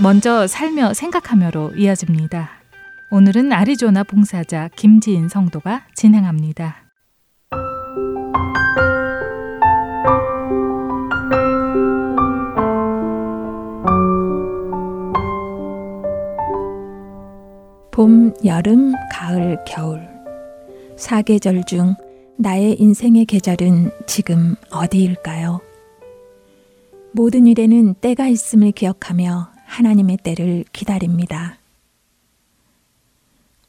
먼저 살며 생각하며로 이어집니다. 오늘은 아리조나 봉사자 김지인 성도가 진행합니다. 봄, 여름, 가을, 겨울. 사계절 중 나의 인생의 계절은 지금 어디일까요? 모든 일에는 때가 있음을 기억하며 하나님의 때를 기다립니다.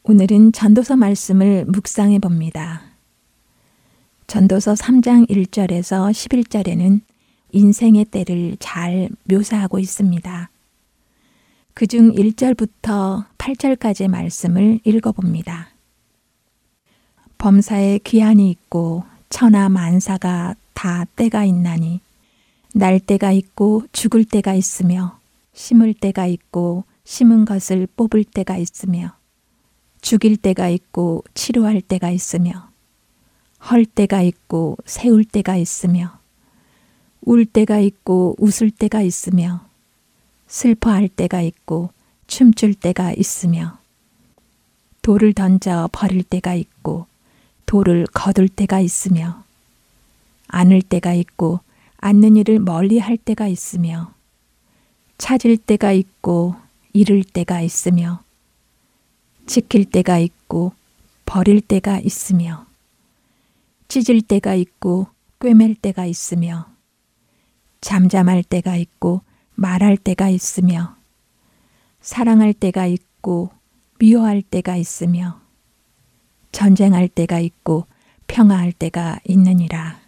오늘은 전도서 말씀을 묵상해 봅니다. 전도서 3장 1절에서 11절에는 인생의 때를 잘 묘사하고 있습니다. 그중 1절부터 8절까지의 말씀을 읽어봅니다. 범사에 귀한이 있고 천하 만사가 다 때가 있나니 날 때가 있고 죽을 때가 있으며 심을 때가 있고 심은 것을 뽑을 때가 있으며 죽일 때가 있고 치료할 때가 있으며 헐 때가 있고 세울 때가 있으며 울 때가 있고 웃을 때가 있으며 슬퍼할 때가 있고 춤출 때가 있으며 돌을 던져 버릴 때가 있고 돌을 거둘 때가 있으며 안을 때가 있고 앉는 일을 멀리 할 때가 있으며 찾을 때가 있고 잃을 때가 있으며 지킬 때가 있고 버릴 때가 있으며 찢을 때가 있고 꿰맬 때가 있으며 잠잠할 때가 있고 말할 때가 있으며 사랑할 때가 있고 미워할 때가 있으며 전쟁할 때가 있고 평화할 때가 있느니라.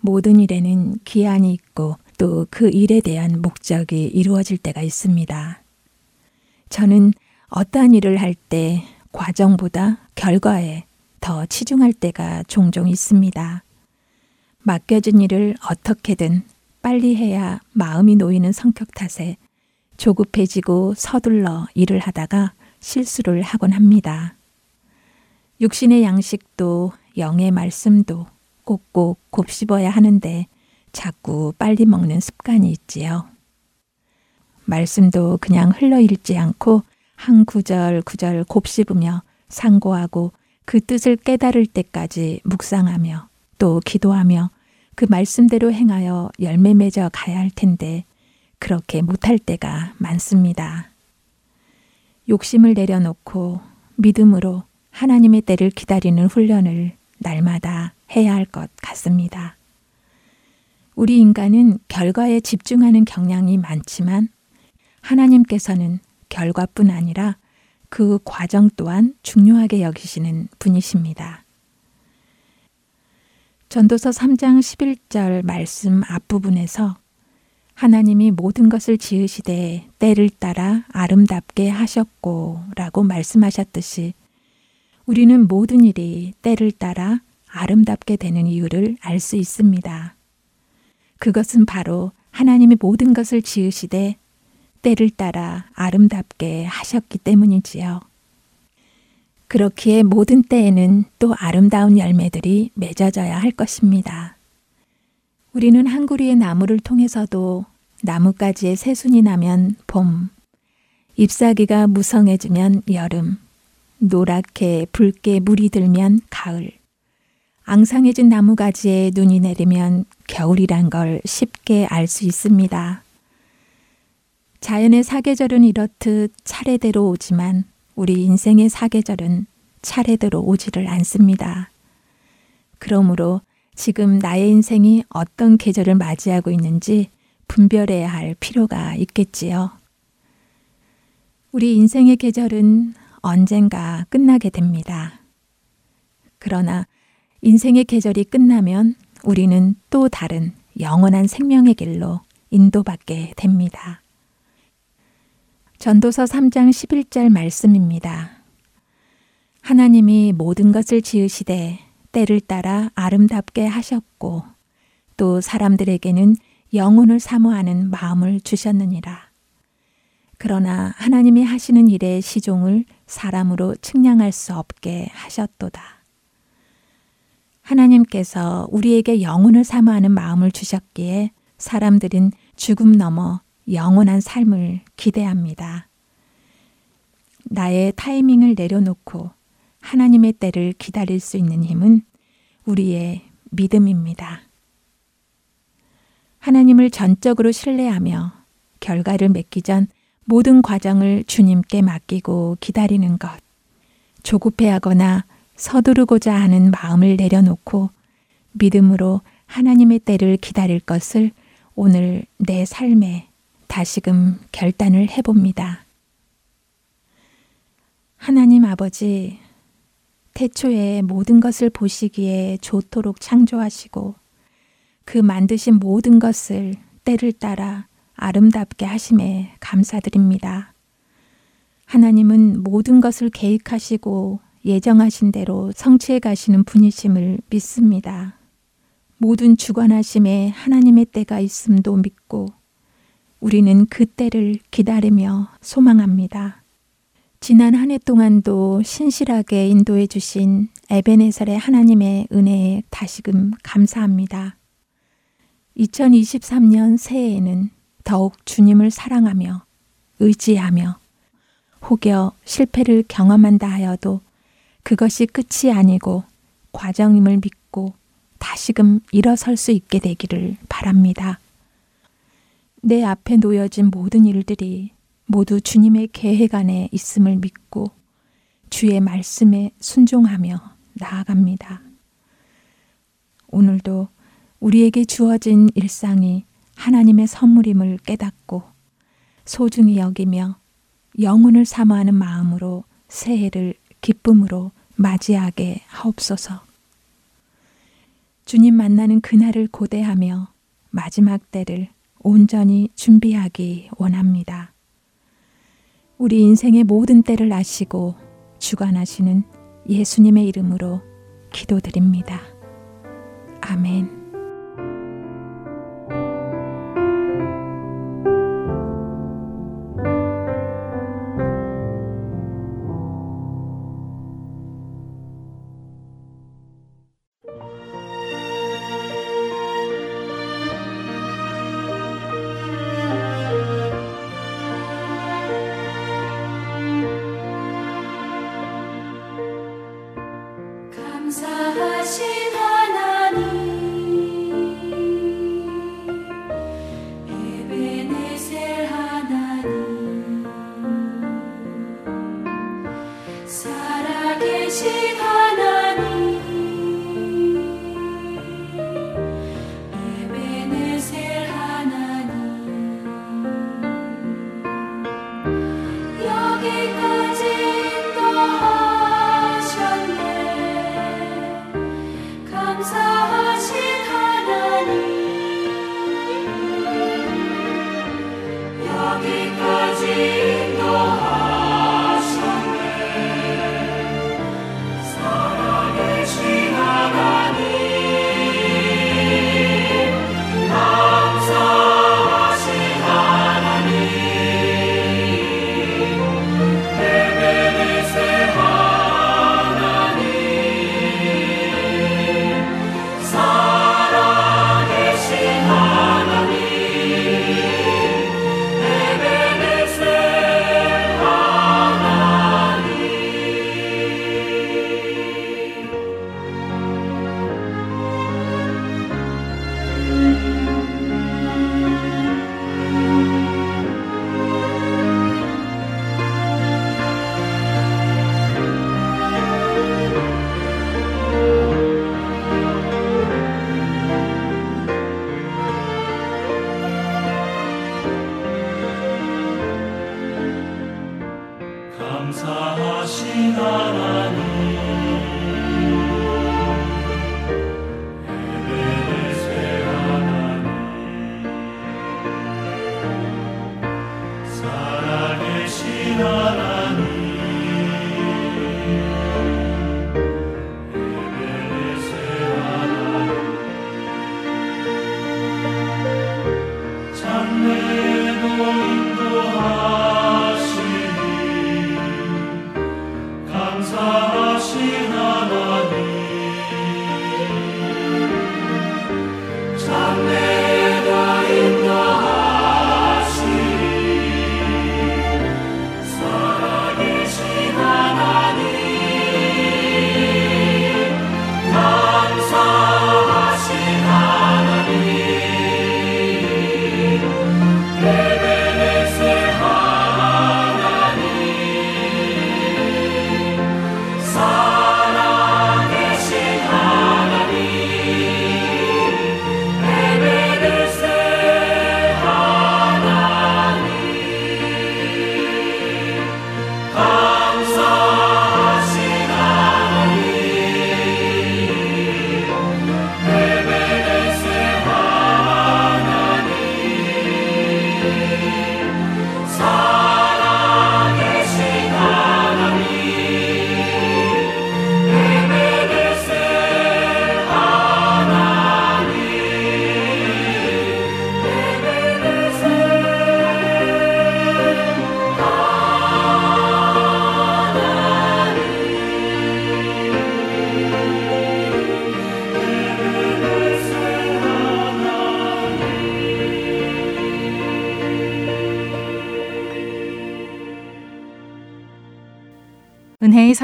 모든 일에는 기한이 있고 또 그 일에 대한 목적이 이루어질 때가 있습니다. 저는 어떠한 일을 할 때 과정보다 결과에 더 치중할 때가 종종 있습니다. 맡겨진 일을 어떻게든 빨리 해야 마음이 놓이는 성격 탓에 조급해지고 서둘러 일을 하다가 실수를 하곤 합니다. 육신의 양식도 영의 말씀도 꼭꼭 곱씹어야 하는데 자꾸 빨리 먹는 습관이 있지요. 말씀도 그냥 흘러 읽지 않고 한 구절 구절 곱씹으며 상고하고 그 뜻을 깨달을 때까지 묵상하며 또 기도하며 그 말씀대로 행하여 열매 맺어 가야 할 텐데 그렇게 못할 때가 많습니다. 욕심을 내려놓고 믿음으로 하나님의 때를 기다리는 훈련을 날마다 해야 할 것 같습니다. 우리 인간은 결과에 집중하는 경향이 많지만 하나님께서는 결과뿐 아니라 그 과정 또한 중요하게 여기시는 분이십니다. 전도서 3장 11절 말씀 앞부분에서 하나님이 모든 것을 지으시되 때를 따라 아름답게 하셨고 라고 말씀하셨듯이 우리는 모든 일이 때를 따라 아름답게 되는 이유를 알 수 있습니다. 그것은 바로 하나님이 모든 것을 지으시되 때를 따라 아름답게 하셨기 때문이지요. 그렇기에 모든 때에는 또 아름다운 열매들이 맺어져야 할 것입니다. 우리는 한 그루의 나무를 통해서도 나뭇가지에 새순이 나면 봄, 잎사귀가 무성해지면 여름, 노랗게 붉게 물이 들면 가을, 앙상해진 나무가지에 눈이 내리면 겨울이란 걸 쉽게 알 수 있습니다. 자연의 사계절은 이렇듯 차례대로 오지만 우리 인생의 사계절은 차례대로 오지를 않습니다. 그러므로 지금 나의 인생이 어떤 계절을 맞이하고 있는지 분별해야 할 필요가 있겠지요. 우리 인생의 계절은 언젠가 끝나게 됩니다. 그러나 인생의 계절이 끝나면 우리는 또 다른 영원한 생명의 길로 인도받게 됩니다. 전도서 3장 11절 말씀입니다. 하나님이 모든 것을 지으시되 때를 따라 아름답게 하셨고 또 사람들에게는 영혼을 사모하는 마음을 주셨느니라. 그러나 하나님이 하시는 일의 시종을 사람으로 측량할 수 없게 하셨도다. 하나님께서 우리에게 영혼을 사모하는 마음을 주셨기에 사람들은 죽음 넘어 영원한 삶을 기대합니다. 나의 타이밍을 내려놓고 하나님의 때를 기다릴 수 있는 힘은 우리의 믿음입니다. 하나님을 전적으로 신뢰하며 결과를 맺기 전 모든 과정을 주님께 맡기고 기다리는 것. 조급해하거나 서두르고자 하는 마음을 내려놓고 믿음으로 하나님의 때를 기다릴 것을 오늘 내 삶에 다시금 결단을 해봅니다. 하나님 아버지, 태초에 모든 것을 보시기에 좋도록 창조하시고 그 만드신 모든 것을 때를 따라 아름답게 하심에 감사드립니다. 하나님은 모든 것을 계획하시고 예정하신 대로 성취해 가시는 분이심을 믿습니다. 모든 주관하심에 하나님의 때가 있음도 믿고 우리는 그 때를 기다리며 소망합니다. 지난 한 해 동안도 신실하게 인도해 주신 에베네설의 하나님의 은혜에 다시금 감사합니다. 2023년 새해에는 더욱 주님을 사랑하며 의지하며 혹여 실패를 경험한다 하여도 그것이 끝이 아니고 과정임을 믿고 다시금 일어설 수 있게 되기를 바랍니다. 내 앞에 놓여진 모든 일들이 모두 주님의 계획 안에 있음을 믿고 주의 말씀에 순종하며 나아갑니다. 오늘도 우리에게 주어진 일상이 하나님의 선물임을 깨닫고 소중히 여기며 영혼을 사모하는 마음으로 새해를 기쁨으로 맞이하게 하옵소서. 주님 만나는 그날을 고대하며 마지막 때를 온전히 준비하기 원합니다. 우리 인생의 모든 때를 아시고 주관하시는 예수님의 이름으로 기도드립니다. 아멘.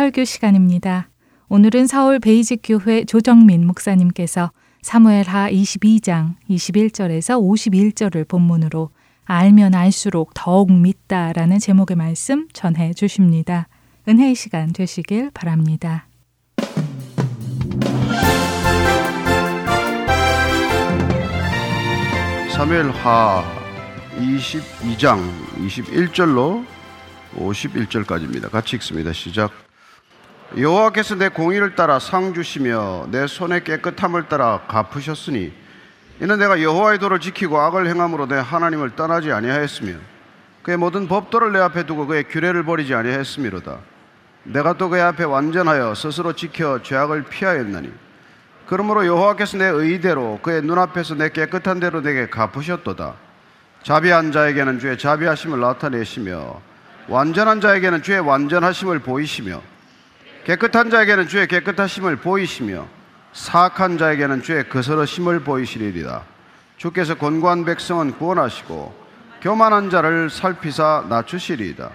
설교 시간입니다. 오늘은 서울 베이직 교회 조정민 목사님께서 사무엘하 22장 21절에서 51절을 본문으로 알면 알수록 더욱 믿다라는 제목의 말씀 전해 주십니다. 은혜의 시간 되시길 바랍니다. 사무엘하 22장 21절로 51절까지입니다. 같이 읽습니다. 시작. 여호와께서 내 공의를 따라 상 주시며 내 손의 깨끗함을 따라 갚으셨으니 이는 내가 여호와의 도를 지키고 악을 행함으로 내 하나님을 떠나지 아니하였으며 그의 모든 법도를 내 앞에 두고 그의 규례를 버리지 아니하였음이로다. 내가 또 그의 앞에 완전하여 스스로 지켜 죄악을 피하였나니 그러므로 여호와께서 내 의대로 그의 눈앞에서 내 깨끗한 대로 내게 갚으셨도다. 자비한 자에게는 주의 자비하심을 나타내시며 완전한 자에게는 주의 완전하심을 보이시며 깨끗한 자에게는 주의 깨끗하심을 보이시며 사악한 자에게는 주의 거스러심을 보이시리이다. 주께서 권고한 백성은 구원하시고 교만한 자를 살피사 낮추시리이다.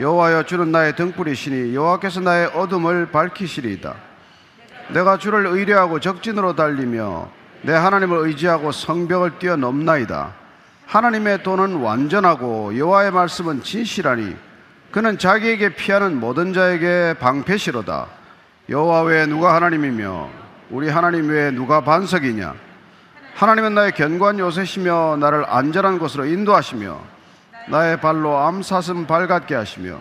여호와여 주는 나의 등불이시니 여호와께서 나의 어둠을 밝히시리이다. 내가 주를 의뢰하고 적진으로 달리며 내 하나님을 의지하고 성벽을 뛰어넘나이다. 하나님의 도는 완전하고 여호와의 말씀은 진실하니 그는 자기에게 피하는 모든 자에게 방패시로다. 여호와 외에 누가 하나님이며 우리 하나님 외에 누가 반석이냐? 하나님은 나의 견고한 요새시며 나를 안전한 곳으로 인도하시며 나의 발로 암사슴 발같게 하시며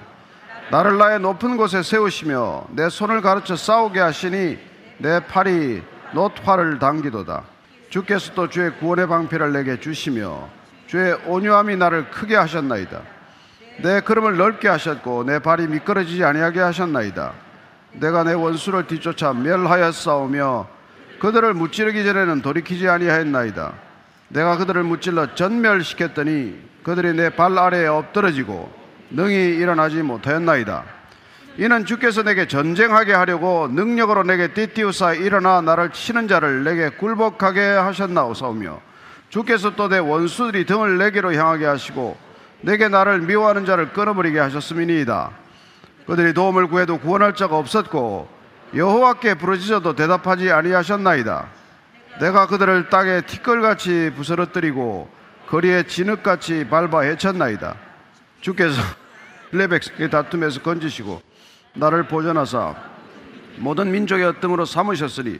나를 나의 높은 곳에 세우시며 내 손을 가르쳐 싸우게 하시니 내 팔이 노트화를 당기도다. 주께서 또 주의 구원의 방패를 내게 주시며 주의 온유함이 나를 크게 하셨나이다. 내 걸음을 넓게 하셨고 내 발이 미끄러지지 아니하게 하셨나이다. 내가 내 원수를 뒤쫓아 멸하여 싸우며 그들을 무찌르기 전에는 돌이키지 아니하였나이다. 내가 그들을 무찔러 전멸시켰더니 그들이 내 발 아래에 엎드러지고 능히 일어나지 못하였나이다. 이는 주께서 내게 전쟁하게 하려고 능력으로 내게 띠띠우사 일어나 나를 치는 자를 내게 굴복하게 하셨나오사오며 주께서 또 내 원수들이 등을 내게로 향하게 하시고 내게 나를 미워하는 자를 끊어버리게 하셨음이니이다. 그들이 도움을 구해도 구원할 자가 없었고 여호와께 부르짖어도 대답하지 아니하셨나이다. 내가 그들을 땅에 티끌같이 부스러뜨리고 거리에 진흙같이 밟아 헤쳤나이다. 주께서 레벡의 다툼에서 건지시고 나를 보존하사 모든 민족의 어뜸으로 삼으셨으니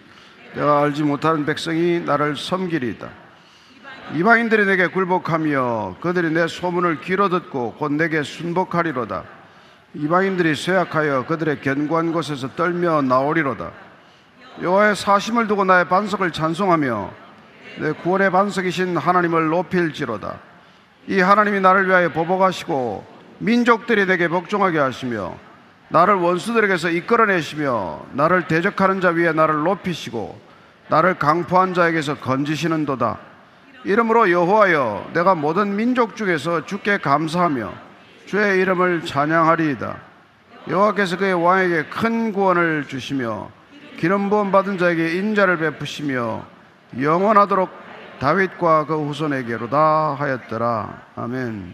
내가 알지 못하는 백성이 나를 섬기리이다. 이방인들이 내게 굴복하며 그들이 내 소문을 귀로 듣고 곧 내게 순복하리로다. 이방인들이 쇠약하여 그들의 견고한 곳에서 떨며 나오리로다. 여호와의 사심을 두고 나의 반석을 찬송하며 내 구원의 반석이신 하나님을 높일지로다. 이 하나님이 나를 위하여 보복하시고 민족들이 내게 복종하게 하시며 나를 원수들에게서 이끌어내시며 나를 대적하는 자 위에 나를 높이시고 나를 강포한 자에게서 건지시는도다. 이름으로 여호와여 내가 모든 민족 중에서 주께 감사하며 주의 이름을 찬양하리이다. 여호와께서 그의 왕에게 큰 구원을 주시며 기름 부음 받은 자에게 인자를 베푸시며 영원하도록 다윗과 그 후손에게로다 하였더라. 아멘.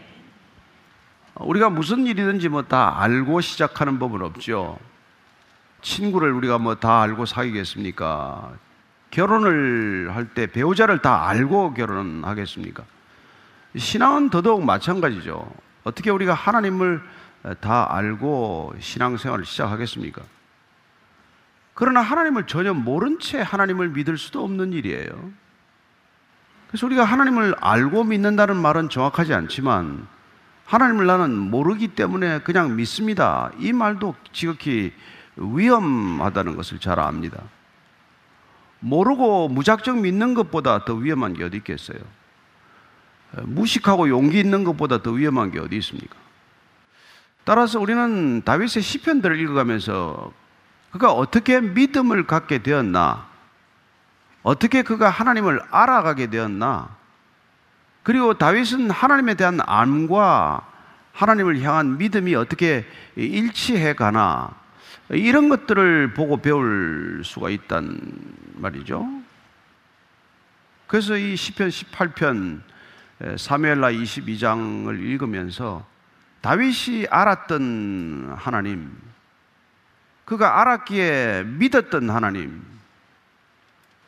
우리가 무슨 일이든지 뭐 다 알고 시작하는 법은 없죠. 친구를 우리가 뭐 다 알고 사귀겠습니까? 결혼을 할 때 배우자를 다 알고 결혼하겠습니까? 신앙은 더더욱 마찬가지죠. 어떻게 우리가 하나님을 다 알고 신앙생활을 시작하겠습니까? 그러나 하나님을 전혀 모른 채 하나님을 믿을 수도 없는 일이에요. 그래서 우리가 하나님을 알고 믿는다는 말은 정확하지 않지만 하나님을 나는 모르기 때문에 그냥 믿습니다. 이 말도 지극히 위험하다는 것을 잘 압니다. 모르고 무작정 믿는 것보다 더 위험한 게 어디 있겠어요? 무식하고 용기 있는 것보다 더 위험한 게 어디 있습니까? 따라서 우리는 다윗의 시편들을 읽어가면서 그가 어떻게 믿음을 갖게 되었나? 어떻게 그가 하나님을 알아가게 되었나? 그리고 다윗은 하나님에 대한 암과 하나님을 향한 믿음이 어떻게 일치해 가나? 이런 것들을 보고 배울 수가 있단 말이죠. 그래서 이 시편 18편 사무엘라 22장을 읽으면서 다윗이 알았던 하나님 그가 알았기에 믿었던 하나님,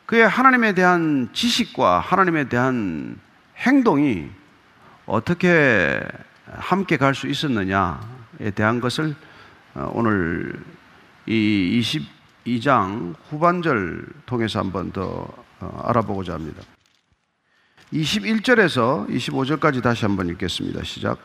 그의 하나님에 대한 지식과 하나님에 대한 행동이 어떻게 함께 갈 수 있었느냐에 대한 것을 어, 오늘 이 22장 후반절 통해서 한번 더 어, 알아보고자 합니다. 21절에서 25절까지 다시 한번 읽겠습니다. 시작.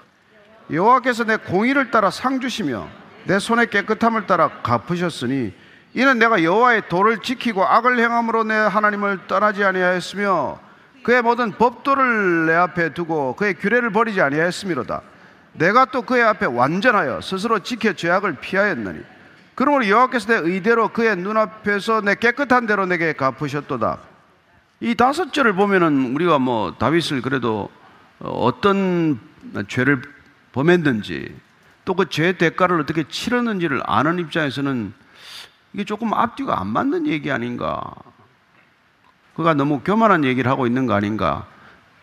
여호와께서 내 공의를 따라 상 주시며 내 손의 깨끗함을 따라 갚으셨으니 이는 내가 여호와의 도를 지키고 악을 행함으로 내 하나님을 떠나지 아니하였으며 그의 모든 법도를 내 앞에 두고 그의 규례를 버리지 아니하였음이로다. 내가 또 그의 앞에 완전하여 스스로 지켜 죄악을 피하였느니 그러므로 여호와께서 내 의대로 그의 눈앞에서 내 깨끗한 대로 내게 갚으셨도다. 이 다섯 절을 보면은 우리가 뭐 다윗을 그래도 어떤 죄를 범했는지 또 그 죄 대가를 어떻게 치렀는지를 아는 입장에서는 이게 조금 앞뒤가 안 맞는 얘기 아닌가. 그가 너무 교만한 얘기를 하고 있는 거 아닌가.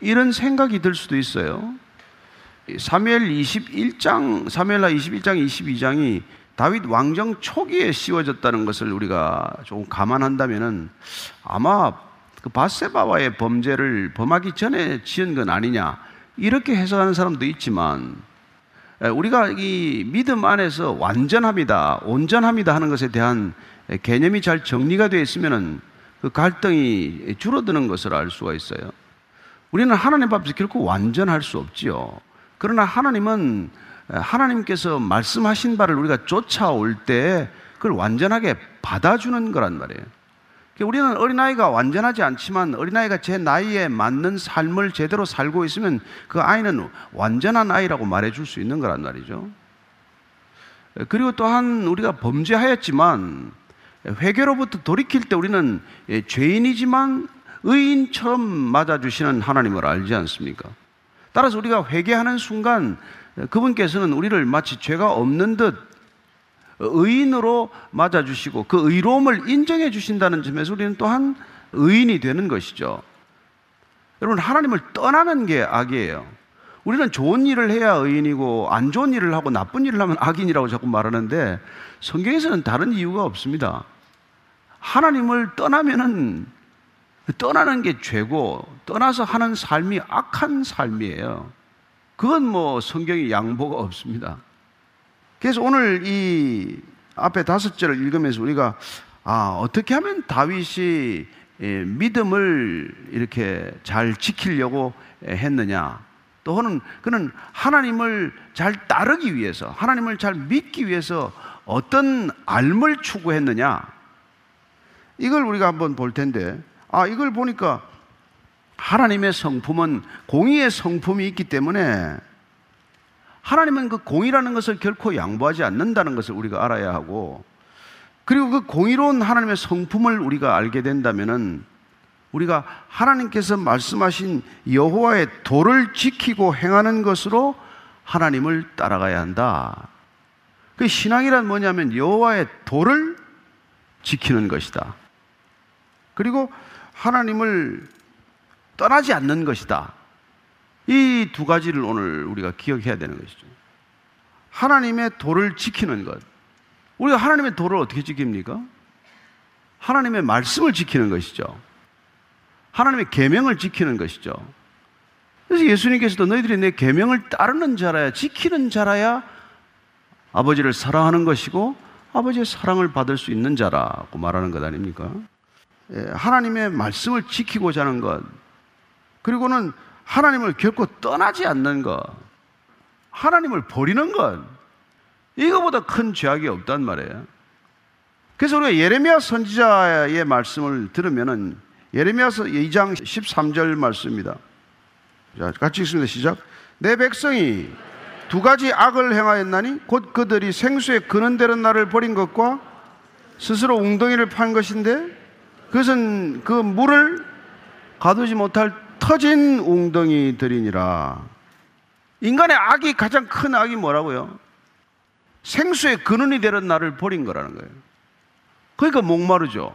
이런 생각이 들 수도 있어요. 사무엘 21장, 사무엘하 21장, 22장이 다윗 왕정 초기에 씌워졌다는 것을 우리가 조금 감안한다면은 아마 그 바세바와의 범죄를 범하기 전에 지은 건 아니냐 이렇게 해석하는 사람도 있지만 우리가 이 믿음 안에서 완전합니다, 온전합니다 하는 것에 대한 개념이 잘 정리가 되어 있으면은 그 갈등이 줄어드는 것을 알 수가 있어요. 우리는 하나님 앞에서 결코 완전할 수 없지요. 그러나 하나님은 하나님께서 말씀하신 바를 우리가 쫓아올 때 그걸 완전하게 받아주는 거란 말이에요. 그러니까 우리는 어린아이가 완전하지 않지만 어린아이가 제 나이에 맞는 삶을 제대로 살고 있으면 그 아이는 완전한 아이라고 말해줄 수 있는 거란 말이죠. 그리고 또한 우리가 범죄하였지만 회개로부터 돌이킬 때 우리는 죄인이지만 의인처럼 맞아주시는 하나님을 알지 않습니까? 따라서 우리가 회개하는 순간 그분께서는 우리를 마치 죄가 없는 듯 의인으로 맞아주시고 그 의로움을 인정해 주신다는 점에서 우리는 또한 의인이 되는 것이죠. 여러분, 하나님을 떠나는 게 악이에요. 우리는 좋은 일을 해야 의인이고 안 좋은 일을 하고 나쁜 일을 하면 악인이라고 자꾸 말하는데 성경에서는 다른 이유가 없습니다. 하나님을 떠나면은 떠나는 게 죄고 떠나서 하는 삶이 악한 삶이에요. 그건 뭐 성경에 양보가 없습니다. 그래서 오늘 이 앞에 다섯 절을 읽으면서 우리가 아, 어떻게 하면 다윗이 예, 믿음을 이렇게 잘 지키려고 했느냐. 또는 그는 하나님을 잘 따르기 위해서, 하나님을 잘 믿기 위해서 어떤 알을 추구했느냐. 이걸 우리가 한번 볼 텐데, 아, 이걸 보니까 하나님의 성품은 공의의 성품이 있기 때문에 하나님은 그 공의라는 것을 결코 양보하지 않는다는 것을 우리가 알아야 하고 그리고 그 공의로운 하나님의 성품을 우리가 알게 된다면은 우리가 하나님께서 말씀하신 여호와의 도를 지키고 행하는 것으로 하나님을 따라가야 한다. 그 신앙이란 뭐냐면 여호와의 도를 지키는 것이다. 그리고 하나님을 떠나지 않는 것이다. 이 두 가지를 오늘 우리가 기억해야 되는 것이죠. 하나님의 도를 지키는 것. 우리가 하나님의 도를 어떻게 지킵니까? 하나님의 말씀을 지키는 것이죠. 하나님의 계명을 지키는 것이죠. 그래서 예수님께서도 너희들이 내 계명을 따르는 자라야 지키는 자라야 아버지를 사랑하는 것이고 아버지의 사랑을 받을 수 있는 자라고 말하는 것 아닙니까? 예, 하나님의 말씀을 지키고자 하는 것, 그리고는 하나님을 결코 떠나지 않는 것, 하나님을 버리는 것, 이거보다 큰 죄악이 없단 말이에요. 그래서 우리가 예레미야 선지자의 말씀을 들으면은 예레미야서 2장 13절 말씀입니다. 자, 같이 읽습니다. 시작. 내 백성이 두 가지 악을 행하였나니 곧 그들이 생수에 그는 대로 나를 버린 것과 스스로 웅덩이를 판 것인데 그것은 그 물을 가두지 못할 터진 웅덩이들이니라. 인간의 악이 가장 큰 악이 뭐라고요? 생수의 근원이 되는 나를 버린 거라는 거예요. 그러니까 목마르죠.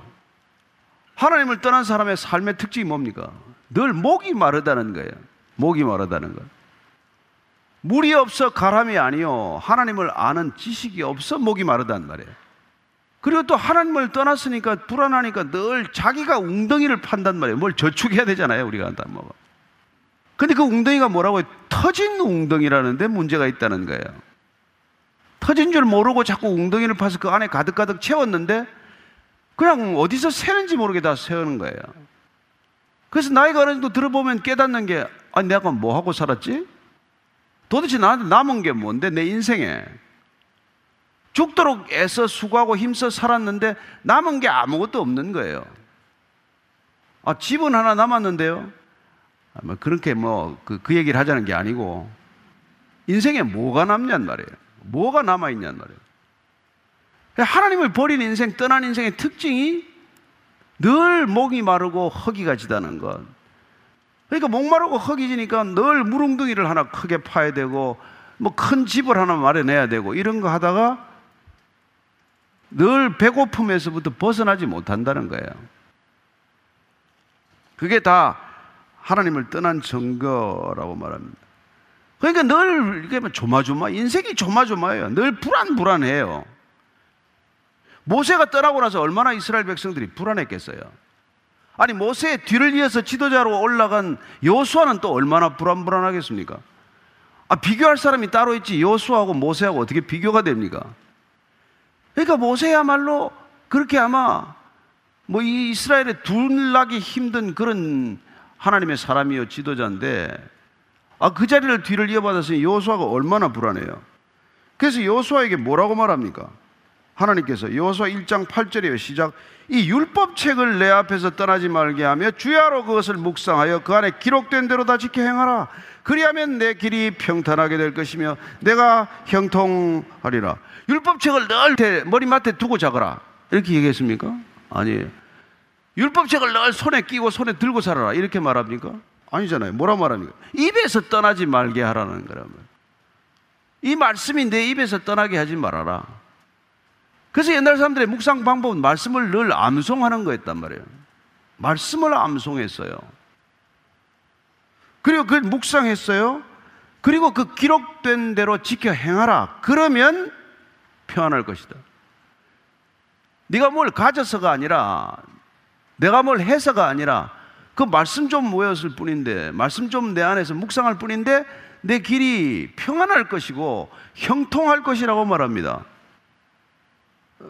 하나님을 떠난 사람의 삶의 특징이 뭡니까? 늘 목이 마르다는 거예요. 목이 마르다는 것. 물이 없어 가람이 아니요. 하나님을 아는 지식이 없어 목이 마르단 말이에요. 그리고 또 하나님을 떠났으니까 불안하니까 늘 자기가 웅덩이를 판단 말이에요. 뭘 저축해야 되잖아요. 우리가 한다 뭐. 근데 그 웅덩이가 뭐라고 해요? 터진 웅덩이라는데 문제가 있다는 거예요. 터진 줄 모르고 자꾸 웅덩이를 파서 그 안에 가득가득 채웠는데 그냥 어디서 새는지 모르게 다 세우는 거예요. 그래서 나이가 어느 정도 들어보면 깨닫는 게, 아, 내가 뭐 하고 살았지? 도대체 나한테 남은 게 뭔데, 내 인생에. 죽도록 애써 수고하고 힘써 살았는데 남은 게 아무것도 없는 거예요. 아, 집은 하나 남았는데요. 아, 뭐 그렇게 뭐, 그, 그 얘기를 하자는 게 아니고, 인생에 뭐가 남냔 말이에요. 뭐가 남아있냔 말이에요. 하나님을 버린 인생, 떠난 인생의 특징이 늘 목이 마르고 허기가 지다는 것. 그러니까 목 마르고 허기 지니까 늘 무릉둥이를 하나 크게 파야 되고, 뭐 큰 집을 하나 마련해야 되고, 이런 거 하다가 늘 배고픔에서부터 벗어나지 못한다는 거예요. 그게 다 하나님을 떠난 증거라고 말합니다. 그러니까 늘 이게 뭐 조마조마 인생이 조마조마해요. 늘 불안불안해요. 모세가 떠나고 나서 얼마나 이스라엘 백성들이 불안했겠어요. 아니 모세의 뒤를 이어서 지도자로 올라간 여수아는 또 얼마나 불안불안하겠습니까? 아 비교할 사람이 따로 있지 여수아하고 모세하고 어떻게 비교가 됩니까? 그러니까 모세야말로 그렇게 아마 뭐 이 이스라엘에 둘나기 힘든 그런 하나님의 사람이요 지도자인데 아, 그 자리를 뒤를 이어받았으니 여호수아가 얼마나 불안해요. 그래서 여호수아에게 뭐라고 말합니까? 하나님께서 여호수아 1장 8절이에요. 시작. 이 율법책을 내 앞에서 떠나지 말게 하며 주야로 그것을 묵상하여 그 안에 기록된 대로 다 지켜 행하라. 그리하면 내 길이 평탄하게 될 것이며 내가 형통하리라. 율법책을 늘 머리맡에 두고 자거라. 이렇게 얘기했습니까? 아니에요. 율법책을 늘 손에 끼고 손에 들고 살아라. 이렇게 말합니까? 아니잖아요. 뭐라 말합니까? 입에서 떠나지 말게 하라는 거라면. 이 말씀이 내 입에서 떠나게 하지 말아라. 그래서 옛날 사람들의 묵상 방법은 말씀을 늘 암송하는 거였단 말이에요. 말씀을 암송했어요. 그리고 그 묵상했어요. 그리고 그 기록된 대로 지켜 행하라. 그러면 평안할 것이다. 네가 뭘 가져서가 아니라 내가 뭘 해서가 아니라 그 말씀 좀 모였을 뿐인데, 말씀 좀 내 안에서 묵상할 뿐인데, 내 길이 평안할 것이고, 형통할 것이라고 말합니다.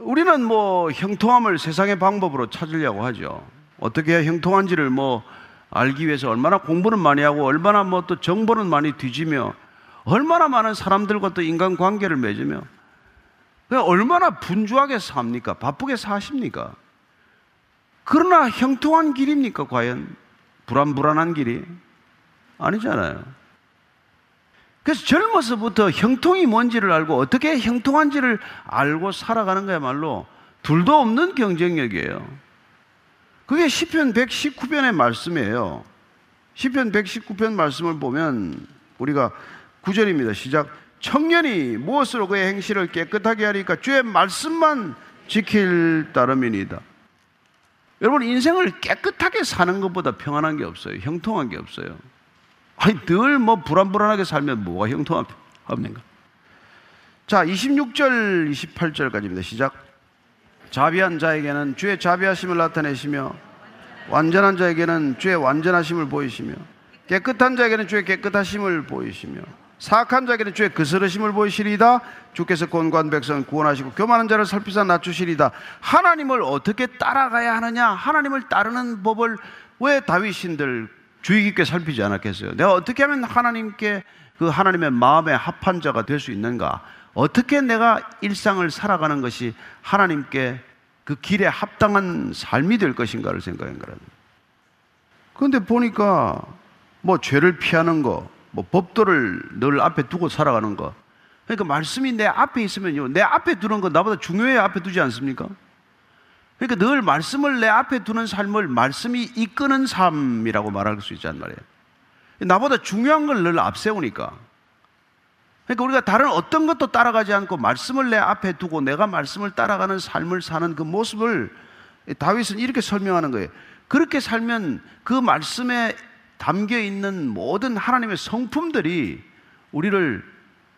우리는 뭐 형통함을 세상의 방법으로 찾으려고 하죠. 어떻게 형통한지를 뭐 알기 위해서 얼마나 공부는 많이 하고, 얼마나 뭐 또 정보는 많이 뒤지며, 얼마나 많은 사람들과 또 인간 관계를 맺으며, 얼마나 분주하게 삽니까? 바쁘게 사십니까? 그러나 형통한 길입니까, 과연? 불안불안한 길이? 아니잖아요. 그래서 젊어서부터 형통이 뭔지를 알고 어떻게 형통한지를 알고 살아가는 거야말로 둘도 없는 경쟁력이에요. 그게 시편 119편의 말씀이에요. 시편 119편 말씀을 보면 우리가 구절입니다. 시작. 청년이 무엇으로 그의 행실을 깨끗하게 하리까 주의 말씀만 지킬 따름이니다. 여러분 인생을 깨끗하게 사는 것보다 평안한 게 없어요. 형통한 게 없어요. 아니 늘 뭐 불안불안하게 살면 뭐가 형통합니까? 자, 26절 28절까지입니다. 시작. 자비한 자에게는 주의 자비하심을 나타내시며 완전한 자에게는 주의 완전하심을 보이시며 깨끗한 자에게는 주의 깨끗하심을 보이시며 사악한 자에게는 주의 그스러심을 보이시리다. 주께서 권관 백성을 구원하시고 교만한 자를 살피사 낮추시리다. 하나님을 어떻게 따라가야 하느냐? 하나님을 따르는 법을 왜 다윗신들 주의 깊게 살피지 않았겠어요? 내가 어떻게 하면 하나님께 그 하나님의 마음에 합한 자가 될 수 있는가 어떻게 내가 일상을 살아가는 것이 하나님께 그 길에 합당한 삶이 될 것인가를 생각한 거랍니다 그런데 보니까 뭐 죄를 피하는 거 뭐 법도를 늘 앞에 두고 살아가는 거. 그러니까 말씀이 내 앞에 있으면요. 내 앞에 두는 건 나보다 중요해 앞에 두지 않습니까? 그러니까 늘 말씀을 내 앞에 두는 삶을 말씀이 이끄는 삶이라고 말할 수 있단 말이에요. 나보다 중요한 걸 늘 앞세우니까. 그러니까 우리가 다른 어떤 것도 따라가지 않고 말씀을 내 앞에 두고 내가 말씀을 따라가는 삶을 사는 그 모습을 다윗은 이렇게 설명하는 거예요. 그렇게 살면 그 말씀에 담겨 있는 모든 하나님의 성품들이 우리를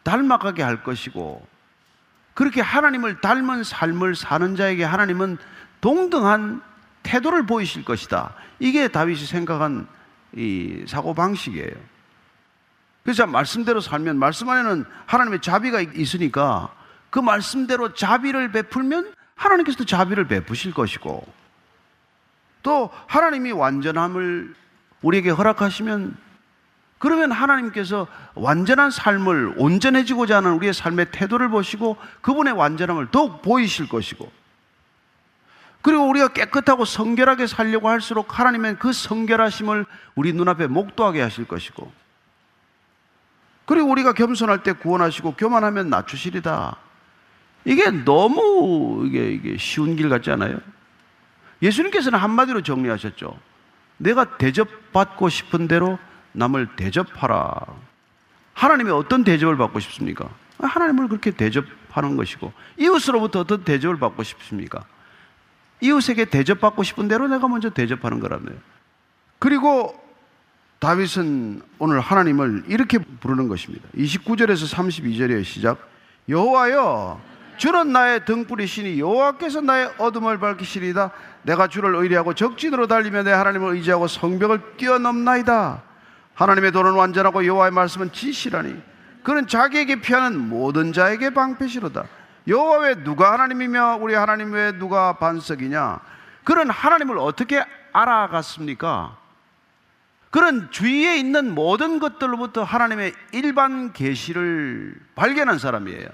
닮아가게 할 것이고 그렇게 하나님을 닮은 삶을 사는 자에게 하나님은 동등한 태도를 보이실 것이다. 이게 다윗이 생각한 이 사고 방식이에요. 그래서 말씀대로 살면 말씀 안에는 하나님의 자비가 있으니까 그 말씀대로 자비를 베풀면 하나님께서도 자비를 베푸실 것이고 또 하나님이 완전함을 우리에게 허락하시면 그러면 하나님께서 완전한 삶을 온전해지고자 하는 우리의 삶의 태도를 보시고 그분의 완전함을 더욱 보이실 것이고 그리고 우리가 깨끗하고 성결하게 살려고 할수록 하나님은 그 성결하심을 우리 눈앞에 목도하게 하실 것이고 그리고 우리가 겸손할 때 구원하시고 교만하면 낮추시리다. 이게 너무 이게, 이게 쉬운 길 같지 않아요? 예수님께서는 한마디로 정리하셨죠. 내가 대접받고 싶은 대로 남을 대접하라. 하나님이 어떤 대접을 받고 싶습니까? 하나님을 그렇게 대접하는 것이고 이웃으로부터 어떤 대접을 받고 싶습니까? 이웃에게 대접받고 싶은 대로 내가 먼저 대접하는 거라며 그리고 다윗은 오늘 하나님을 이렇게 부르는 것입니다. 29절에서 32절의 시작. 여호와여 주는 나의 등불이시니 여호와께서 나의 어둠을 밝히시리다. 내가 주를 의리하고 적진으로 달리며 내 하나님을 의지하고 성벽을 뛰어넘나이다. 하나님의 도는 완전하고 여호와의 말씀은 진실하니 그는 자기에게 피하는 모든 자에게 방패시로다. 여호와 왜 누가 하나님이며 우리 하나님 왜 누가 반석이냐? 그는 하나님을 어떻게 알아갔습니까? 그런 주위에 있는 모든 것들로부터 하나님의 일반 계시를 발견한 사람이에요.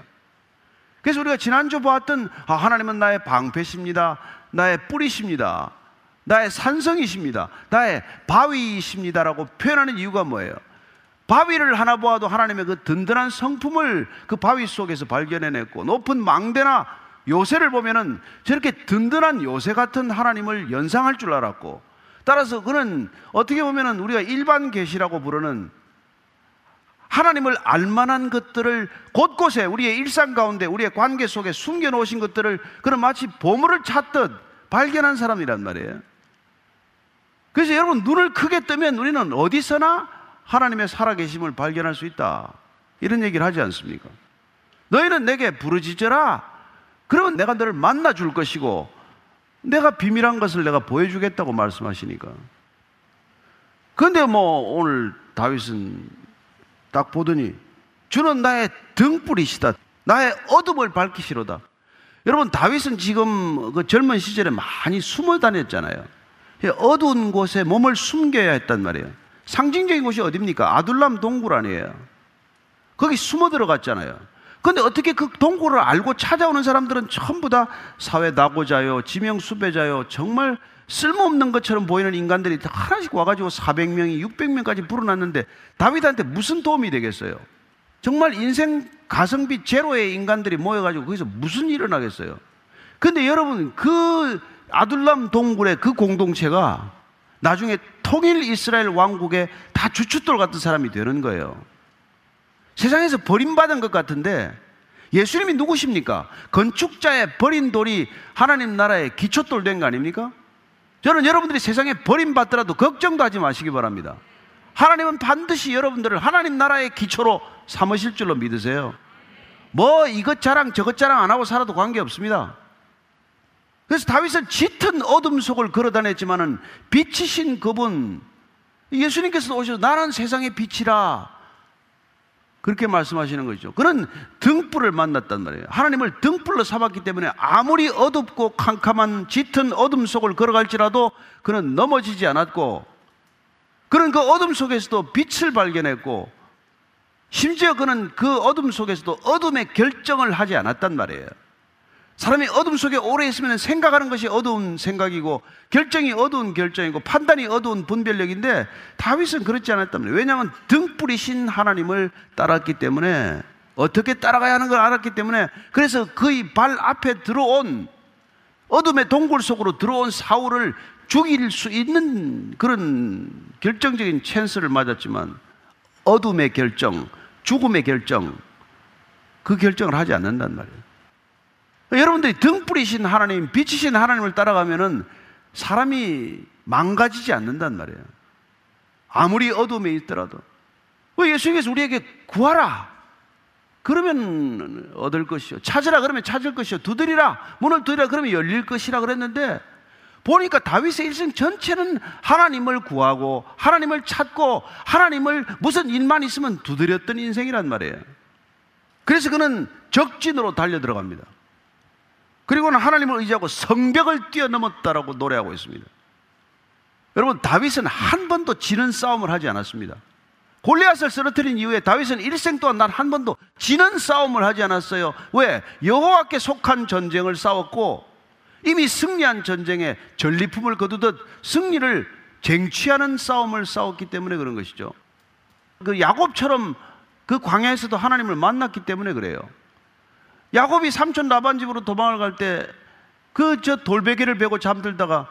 그래서 우리가 지난주 보았던 아, 하나님은 나의 방패십니다. 나의 뿌리십니다. 나의 산성이십니다. 나의 바위이십니다라고 표현하는 이유가 뭐예요? 바위를 하나 보아도 하나님의 그 든든한 성품을 그 바위 속에서 발견해냈고 높은 망대나 요새를 보면은 저렇게 든든한 요새 같은 하나님을 연상할 줄 알았고 따라서 그는 어떻게 보면은 우리가 일반 계시라고 부르는 하나님을 알만한 것들을 곳곳에 우리의 일상 가운데 우리의 관계 속에 숨겨 놓으신 것들을 그는 마치 보물을 찾듯 발견한 사람이란 말이에요. 그래서 여러분 눈을 크게 뜨면 우리는 어디서나 하나님의 살아계심을 발견할 수 있다. 이런 얘기를 하지 않습니까? 너희는 내게 부르짖어라. 그러면 내가 너를 만나 줄 것이고 내가 비밀한 것을 내가 보여주겠다고 말씀하시니까. 그런데 뭐 오늘 다윗은 딱 보더니 주는 나의 등불이시다. 나의 어둠을 밝히시로다. 여러분 다윗은 지금 그 젊은 시절에 많이 숨어 다녔잖아요. 어두운 곳에 몸을 숨겨야 했단 말이에요. 상징적인 곳이 어딥니까? 아둘람 동굴 아니에요. 거기 숨어 들어갔잖아요. 근데 어떻게 그 동굴을 알고 찾아오는 사람들은 전부 다 사회 낙오자요, 지명 수배자요, 정말 쓸모없는 것처럼 보이는 인간들이 하나씩 와가지고 400명이 600명까지 불어났는데 다윗한테 무슨 도움이 되겠어요? 정말 인생 가성비 제로의 인간들이 모여가지고 거기서 무슨 일을 하겠어요? 근데 여러분 그 아둘람 동굴의 그 공동체가 나중에 통일 이스라엘 왕국의 다 주춧돌 같은 사람이 되는 거예요. 세상에서 버림받은 것 같은데 예수님이 누구십니까? 건축자의 버린 돌이 하나님 나라의 기초돌 된 거 아닙니까? 저는 여러분들이 세상에 버림받더라도 걱정도 하지 마시기 바랍니다. 하나님은 반드시 여러분들을 하나님 나라의 기초로 삼으실 줄로 믿으세요. 뭐 이것 자랑 저것 자랑 안 하고 살아도 관계 없습니다. 그래서 다윗은 짙은 어둠 속을 걸어 다녔지만은 빛이신 그분 예수님께서 오셔서 나는 세상의 빛이라 그렇게 말씀하시는 거죠. 그는 등불을 만났단 말이에요. 하나님을 등불로 삼았기 때문에 아무리 어둡고 캄캄한 짙은 어둠 속을 걸어갈지라도 그는 넘어지지 않았고 그는 그 어둠 속에서도 빛을 발견했고 심지어 그는 그 어둠 속에서도 어둠의 결정을 하지 않았단 말이에요. 사람이 어둠 속에 오래 있으면 생각하는 것이 어두운 생각이고 결정이 어두운 결정이고 판단이 어두운 분별력인데 다윗은 그렇지 말이에요. 왜냐하면 등불이신 하나님을 따랐기 때문에 어떻게 따라가야 하는 걸 알았기 때문에 그래서 그의 발 앞에 들어온 어둠의 동굴 속으로 들어온 사울을 죽일 수 있는 그런 결정적인 찬스를 맞았지만 어둠의 결정, 죽음의 결정 그 결정을 하지 않는단 말이에요. 여러분들이 등불이신 하나님, 빛이신 하나님을 따라가면은 사람이 망가지지 않는단 말이에요. 아무리 어둠에 있더라도. 예수님께서 우리에게 구하라. 그러면 얻을 것이요. 찾으라 그러면 찾을 것이요. 두드리라 문을 두드리라 그러면 열릴 것이라 그랬는데 보니까 다윗의 일생 전체는 하나님을 구하고 하나님을 찾고 하나님을 무슨 일만 있으면 두드렸던 인생이란 말이에요. 그래서 그는 적진으로 달려 들어갑니다. 그리고는 하나님을 의지하고 성벽을 뛰어넘었다라고 노래하고 있습니다. 여러분 다윗은 한 번도 지는 싸움을 하지 않았습니다. 골리앗을 쓰러뜨린 이후에 다윗은 일생 동안 난 한 번도 지는 싸움을 하지 않았어요. 왜? 여호와께 속한 전쟁을 싸웠고 이미 승리한 전쟁에 전리품을 거두듯 승리를 쟁취하는 싸움을 싸웠기 때문에 그런 것이죠. 그 야곱처럼 그 광야에서도 하나님을 만났기 때문에 그래요. 야곱이 삼촌 라반 집으로 도망을 갈 때 그 저 돌베개를 베고 잠들다가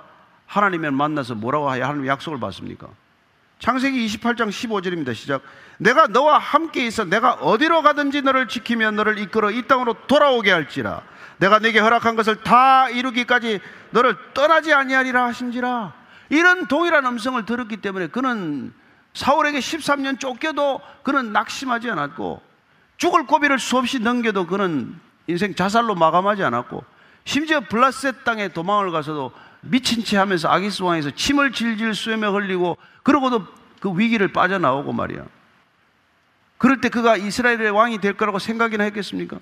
하나님을 만나서 뭐라고 하여 하나님 약속을 받습니까? 창세기 28장 15절입니다. 시작. 내가 너와 함께 있어 내가 어디로 가든지 너를 지키며 너를 이끌어 이 땅으로 돌아오게 할지라. 내가 네게 허락한 것을 다 이루기까지 너를 떠나지 아니하리라 하신지라. 이런 동일한 음성을 들었기 때문에 그는 사울에게 13년 쫓겨도 그는 낙심하지 않았고 죽을 고비를 수없이 넘겨도 그는 인생 자살로 마감하지 않았고 심지어 블라셋 땅에 도망을 가서도 미친 채 하면서 아기스 왕에서 침을 질질 쏘며 흘리고 그러고도 그 위기를 빠져나오고 말이야. 그럴 때 그가 이스라엘의 왕이 될 거라고 생각이나 했겠습니까?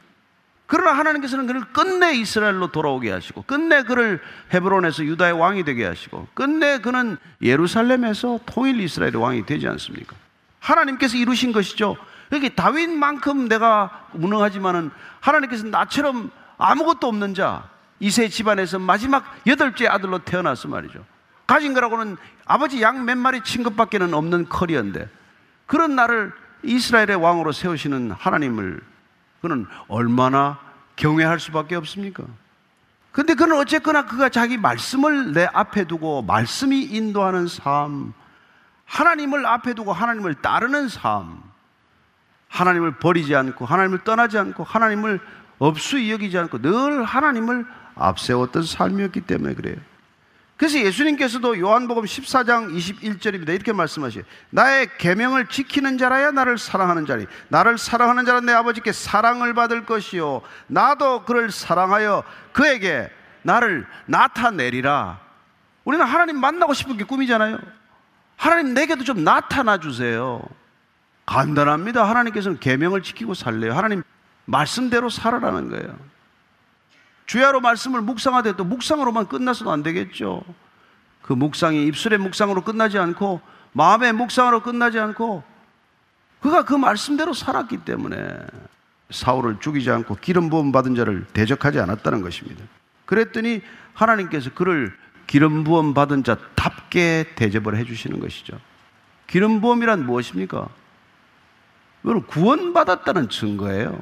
그러나 하나님께서는 그를 끝내 이스라엘로 돌아오게 하시고 끝내 그를 헤브론에서 유다의 왕이 되게 하시고 끝내 그는 예루살렘에서 통일 이스라엘의 왕이 되지 않습니까? 하나님께서 이루신 것이죠. 여기 다윗만큼 내가 무능하지만은 하나님께서 나처럼 아무것도 없는 자 이세 집안에서 마지막 여덟째 아들로 태어났어 말이죠. 가진 거라고는 아버지 양 몇 마리 친 것밖에는 없는 커리어인데 그런 나를 이스라엘의 왕으로 세우시는 하나님을 그는 얼마나 경외할 수밖에 없습니까? 근데 그는 어쨌거나 그가 자기 말씀을 내 앞에 두고 말씀이 인도하는 삶, 하나님을 앞에 두고 하나님을 따르는 삶, 하나님을 버리지 않고 하나님을 떠나지 않고 하나님을 없수이 여기지 않고 늘 하나님을 앞세웠던 삶이었기 때문에 그래요. 그래서 예수님께서도 요한복음 14장 21절입니다. 이렇게 말씀하시요 나의 계명을 지키는 자라야 나를 사랑하는 자니 나를 사랑하는 자는 내 아버지께 사랑을 받을 것이요 나도 그를 사랑하여 그에게 나를 나타내리라. 우리는 하나님 만나고 싶은 게 꿈이잖아요. 하나님 내게도 좀 나타나 주세요. 간단합니다. 하나님께서는 계명을 지키고 살래요. 하나님 말씀대로 살아라는 거예요. 주야로 말씀을 묵상하되 또 묵상으로만 끝나서도 안 되겠죠. 그 묵상이 입술의 묵상으로 끝나지 않고 마음의 묵상으로 끝나지 않고 그가 그 말씀대로 살았기 때문에 사울을 죽이지 않고 기름 부음 받은 자를 대적하지 않았다는 것입니다. 그랬더니 하나님께서 그를 기름 부음 받은 자답게 대접을 해 주시는 것이죠. 기름 부음이란 무엇입니까? 여러분 구원받았다는 증거예요.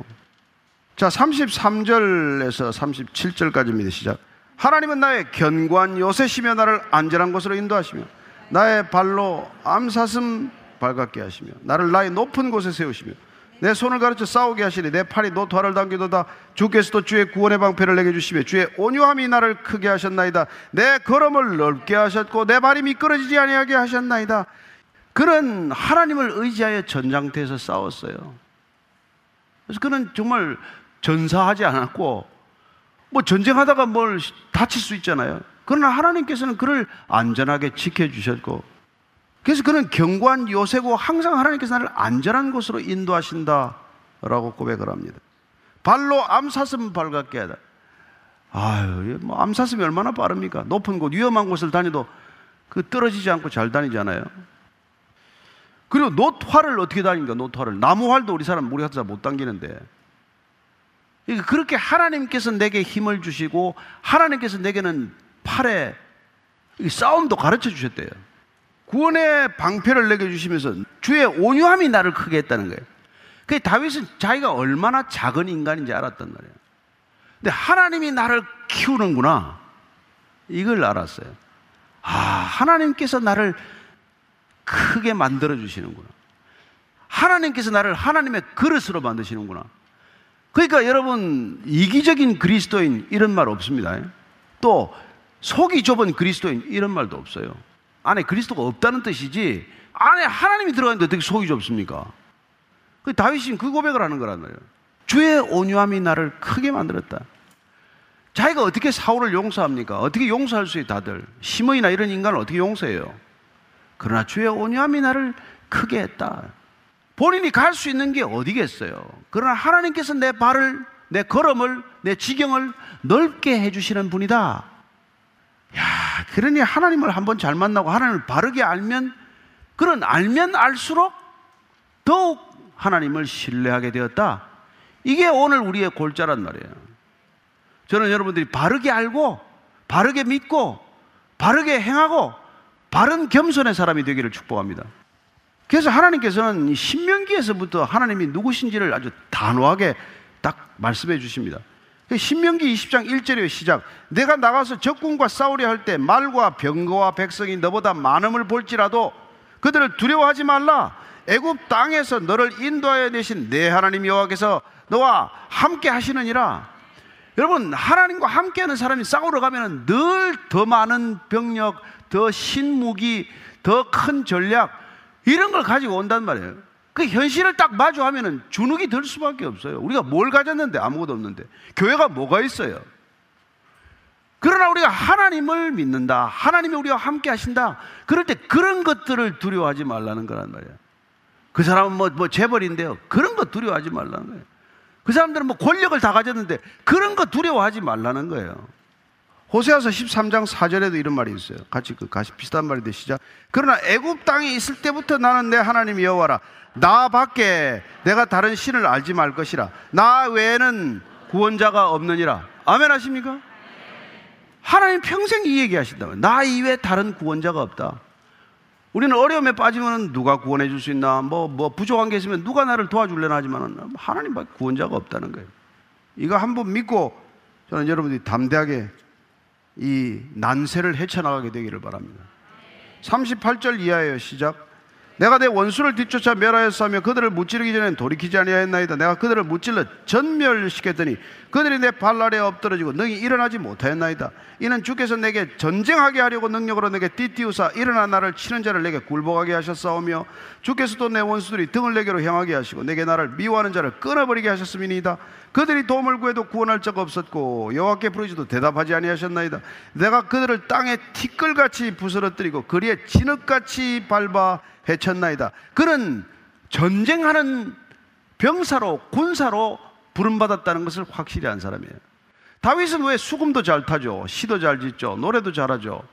자, 33절에서 37절까지입니다. 시작. 하나님은 나의 견고한 요새시며 나를 안전한 곳으로 인도하시며 나의 발로 암사슴 발갛게 하시며 나를 나의 높은 곳에 세우시며 내 손을 가르쳐 싸우게 하시니 내 팔이 노토화를 당기도다 주께서도 주의 구원의 방패를 내게 주시며 주의 온유함이 나를 크게 하셨나이다 내 걸음을 넓게 하셨고 내 발이 미끄러지지 아니하게 하셨나이다 그는 하나님을 의지하여 전장터에서 싸웠어요 그래서 그는 정말 전사하지 않았고 뭐 전쟁하다가 뭘 다칠 수 있잖아요. 그러나 하나님께서는 그를 안전하게 지켜주셨고 그래서 그는 견고한 요새고 항상 하나님께서 나를 안전한 곳으로 인도하신다라고 고백을 합니다. 발로 암사슴 발갛게 하다. 아유, 뭐 암사슴이 얼마나 빠릅니까? 높은 곳, 위험한 곳을 다니도 그 떨어지지 않고 잘 다니잖아요. 그리고 노화를 어떻게 다닙니까? 노화를 나무활도 우리 사람 우리 같은 못 당기는데 그러니까 그렇게 하나님께서 내게 힘을 주시고 하나님께서 내게는 팔에 싸움도 가르쳐 주셨대요. 구원의 방패를 내게 주시면서 주의 온유함이 나를 크게 했다는 거예요. 그 다윗은 자기가 얼마나 작은 인간인지 알았단 말이에요. 근데 하나님이 나를 키우는구나. 이걸 알았어요. 아, 하나님께서 나를 크게 만들어 주시는구나. 하나님께서 나를 하나님의 그릇으로 만드시는구나. 그러니까 여러분 이기적인 그리스도인 이런 말 없습니다. 또 속이 좁은 그리스도인 이런 말도 없어요. 안에 그리스도가 없다는 뜻이지 안에 하나님이 들어가는데 어떻게 속이 좁습니까? 그 다윗이 그 고백을 하는 거란 말이에요. 주의 온유함이 나를 크게 만들었다. 자기가 어떻게 사울을 용서합니까? 어떻게 용서할 수 있어요, 다들? 시몬이나 이런 인간을 어떻게 용서해요? 그러나 주의 온유함이 나를 크게 했다. 본인이 갈 수 있는 게 어디겠어요? 그러나 하나님께서 내 발을, 내 걸음을, 내 지경을 넓게 해주시는 분이다. 야, 그러니 하나님을 한번 잘 만나고 하나님을 바르게 알면, 그런 알면 알수록 더욱 하나님을 신뢰하게 되었다. 이게 오늘 우리의 골자란 말이에요. 저는 여러분들이 바르게 알고, 바르게 믿고, 바르게 행하고, 바른 겸손의 사람이 되기를 축복합니다. 그래서 하나님께서는 신명기에서부터 하나님이 누구신지를 아주 단호하게 딱 말씀해 주십니다. 신명기 20장 1절의 시작. 내가 나가서 적군과 싸우려 할 때 말과 병거와 백성이 너보다 많음을 볼지라도 그들을 두려워하지 말라. 애굽 땅에서 너를 인도하여 내신 내 하나님 여호와께서 너와 함께 하시느니라. 여러분 하나님과 함께하는 사람이 싸우러 가면 늘 더 많은 병력, 더 신무기, 더 큰 전략 이런 걸 가지고 온단 말이에요. 그 현실을 딱 마주하면 주눅이 들 수밖에 없어요. 우리가 뭘 가졌는데 아무것도 없는데 교회가 뭐가 있어요? 그러나 우리가 하나님을 믿는다. 하나님이 우리와 함께 하신다. 그럴 때 그런 것들을 두려워하지 말라는 거란 말이에요. 그 사람은 뭐, 뭐 재벌인데요. 그런 거 두려워하지 말라는 거예요. 그 사람들은 뭐 권력을 다 가졌는데 그런 거 두려워하지 말라는 거예요. 호세아서 13장 4절에도 이런 말이 있어요. 같이 그 같이 비슷한 말인데 시작. 그러나 애굽 땅에 있을 때부터 나는 내 하나님 여호와라. 나 밖에 내가 다른 신을 알지 말 것이라. 나 외에는 구원자가 없느니라. 아멘 하십니까? 하나님 평생 이 얘기 하신다면 나 이외에 다른 구원자가 없다. 우리는 어려움에 빠지면 누가 구원해 줄 수 있나? 뭐, 뭐 부족한 게 있으면 누가 나를 도와줄려나 하지만 하나님밖에 구원자가 없다는 거예요. 이거 한번 믿고 저는 여러분들이 담대하게 이 난세를 헤쳐나가게 되기를 바랍니다. 38절 이하예요. 시작. 내가 내 원수를 뒤쫓아 멸하였으며 그들을 무찌르기 전에 돌이키지 아니하였나이다. 내가 그들을 무찔러 전멸시켰더니 그들이 내 발날에 엎드러지고 능히 일어나지 못하였나이다. 이는 주께서 내게 전쟁하게 하려고 능력으로 내게 띠띠우사 일어나 나를 치는 자를 내게 굴복하게 하셨사오며 주께서도 내 원수들이 등을 내게로 향하게 하시고 내게 나를 미워하는 자를 끊어버리게 하셨음이니이다. 그들이 도움을 구해도 구원할 자가 없었고 여호와께 부르지도 대답하지 아니하셨나이다. 내가 그들을 땅에 티끌같이 부스러뜨리고 거리에 진흙같이 밟아 해쳤나이다. 그는 전쟁하는 병사로 군사로 부름받았다는 것을 확실히 한 사람이에요. 다윗은 왜 수금도 잘 타죠? 시도 잘 짓죠? 노래도 잘하죠?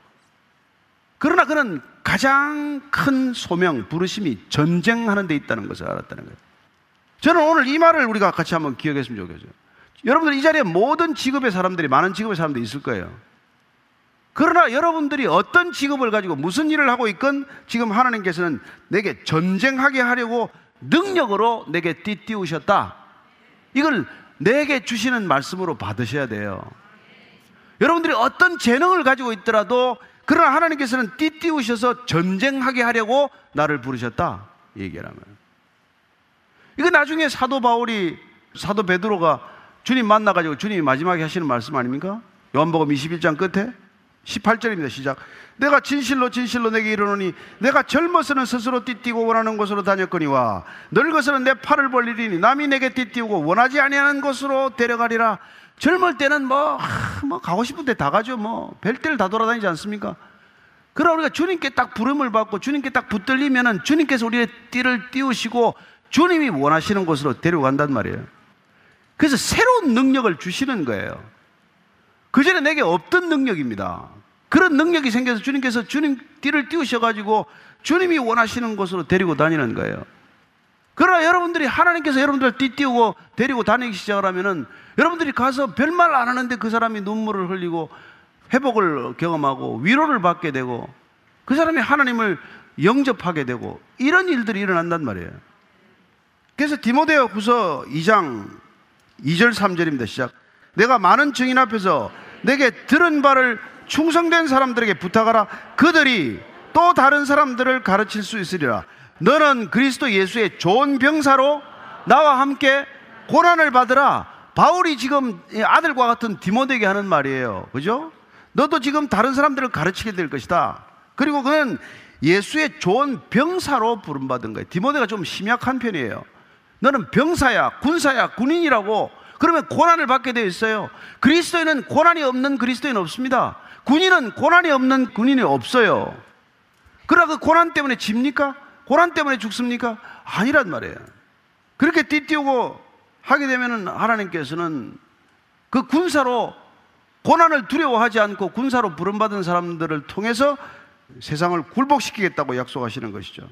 그러나 그는 가장 큰 소명, 부르심이 전쟁하는 데 있다는 것을 알았다는 거예요. 저는 오늘 이 말을 우리가 같이 한번 기억했으면 좋겠어요. 여러분들 이 자리에 모든 직업의 사람들이, 많은 직업의 사람들이 있을 거예요. 그러나 여러분들이 어떤 직업을 가지고 무슨 일을 하고 있건 지금 하나님께서는 내게 전쟁하게 하려고 능력으로 내게 띠띠우셨다. 이걸 내게 주시는 말씀으로 받으셔야 돼요. 여러분들이 어떤 재능을 가지고 있더라도 그러나 하나님께서는 띠띠우셔서 전쟁하게 하려고 나를 부르셨다. 얘기라면. 이거 나중에 사도 바울이 사도 베드로가 주님 만나가지고 주님이 마지막에 하시는 말씀 아닙니까? 요한복음 21장 끝에 18절입니다. 시작. 내가 진실로 진실로 내게 이르노니 내가 젊어서는 스스로 띠띠고 원하는 곳으로 다녔거니와 늙어서는 내 팔을 벌리리니 남이 내게 띠띠우고 원하지 아니하는 곳으로 데려가리라. 젊을 때는 뭐, 뭐 가고 싶은 데 다 가죠. 뭐 벨때를 다 돌아다니지 않습니까? 그러나 우리가 주님께 딱 부름을 받고 주님께 딱 붙들리면은 주님께서 우리의 띠를 띄우시고 주님이 원하시는 곳으로 데려간단 말이에요. 그래서 새로운 능력을 주시는 거예요. 그전에 내게 없던 능력입니다. 그런 능력이 생겨서 주님께서 주님 띠를 띄우셔가지고 주님이 원하시는 곳으로 데리고 다니는 거예요. 그러나 여러분들이 하나님께서 여러분들을 띠띄우고 데리고 다니기 시작을 하면은 여러분들이 가서 별말 안 하는데 그 사람이 눈물을 흘리고 회복을 경험하고 위로를 받게 되고 그 사람이 하나님을 영접하게 되고 이런 일들이 일어난단 말이에요. 그래서 디모데어 후서 2장 2절 3절입니다. 시작. 내가 많은 증인 앞에서 내게 들은 바를 충성된 사람들에게 부탁하라. 그들이 또 다른 사람들을 가르칠 수 있으리라. 너는 그리스도 예수의 좋은 병사로 나와 함께 고난을 받으라. 바울이 지금 아들과 같은 디모데에게 하는 말이에요. 그죠? 너도 지금 다른 사람들을 가르치게 될 것이다. 그리고 그는 예수의 좋은 병사로 부름받은 거예요. 디모데가 좀 심약한 편이에요. 너는 병사야, 군사야, 군인이라고 그러면 고난을 받게 되어 있어요. 그리스도인은 고난이 없는 그리스도인 없습니다. 군인은 고난이 없는 군인이 없어요. 그러나 그 고난 때문에 집니까? 고난 때문에 죽습니까? 아니란 말이에요. 그렇게 띠띠우고 하게 되면은 하나님께서는 그 군사로 고난을 두려워하지 않고 군사로 부름받은 사람들을 통해서 세상을 굴복시키겠다고 약속하시는 것이죠.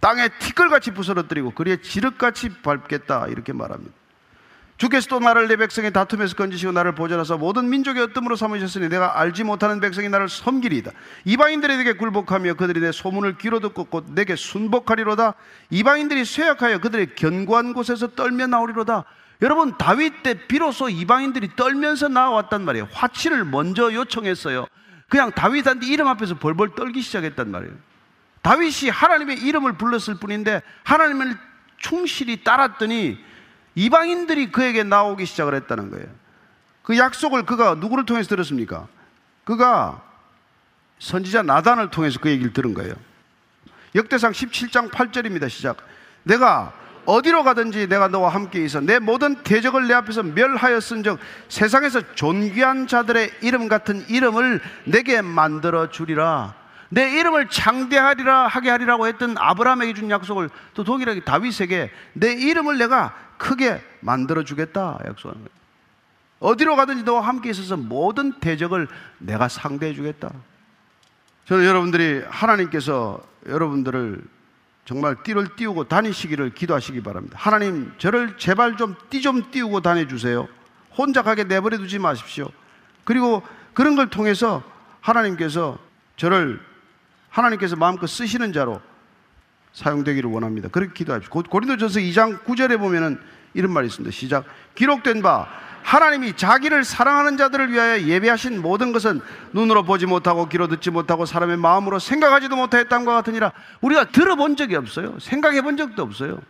땅에 티끌같이 부스러뜨리고 그리에 지륵같이 밟겠다 이렇게 말합니다. 주께서 또 나를 내 백성의 다툼에서 건지시고 나를 보존하사 모든 민족의 어뜸으로 삼으셨으니 내가 알지 못하는 백성이 나를 섬기리이다. 이방인들에게 굴복하며 그들이 내 소문을 귀로 듣고 곧 내게 순복하리로다. 이방인들이 쇠약하여 그들의 견고한 곳에서 떨며 나오리로다. 여러분 다윗 때 비로소 이방인들이 떨면서 나왔단 말이에요. 화치를 먼저 요청했어요. 그냥 다윗한테 이름 앞에서 벌벌 떨기 시작했단 말이에요. 다윗이 하나님의 이름을 불렀을 뿐인데 하나님을 충실히 따랐더니 이방인들이 그에게 나오기 시작을 했다는 거예요. 그 약속을 그가 누구를 통해서 들었습니까? 그가 선지자 나단을 통해서 그 얘기를 들은 거예요. 역대상 17장 8절입니다. 시작. 내가 어디로 가든지 내가 너와 함께 있어 내 모든 대적을 내 앞에서 멸하였은즉 세상에서 존귀한 자들의 이름 같은 이름을 내게 만들어 주리라. 내 이름을 창대하리라 하게 하리라고 했던 아브라함에게 준 약속을 또 동일하게 다윗에게 내 이름을 내가 크게 만들어 주겠다 약속하는 거예요. 어디로 가든지 너와 함께 있어서 모든 대적을 내가 상대해 주겠다. 저는 여러분들이 하나님께서 여러분들을 정말 띠를 띄우고 다니시기를 기도하시기 바랍니다. 하나님, 저를 제발 좀 띠 좀 띄우고 다녀주세요. 혼자 가게 내버려 두지 마십시오. 그리고 그런 걸 통해서 하나님께서 저를 하나님께서 마음껏 쓰시는 자로 사용되기를 원합니다. 그렇게 기도하십시오. 고린도전서 2장 9절에 보면은 이런 말이 있습니다. 시작. 기록된 바 하나님이 자기를 사랑하는 자들을 위하여 예배하신 모든 것은 눈으로 보지 못하고 귀로 듣지 못하고 사람의 마음으로 생각하지도 못했던것 같으니라 우리가 들어본 적이 없어요. 생각해 본 적도 없어요.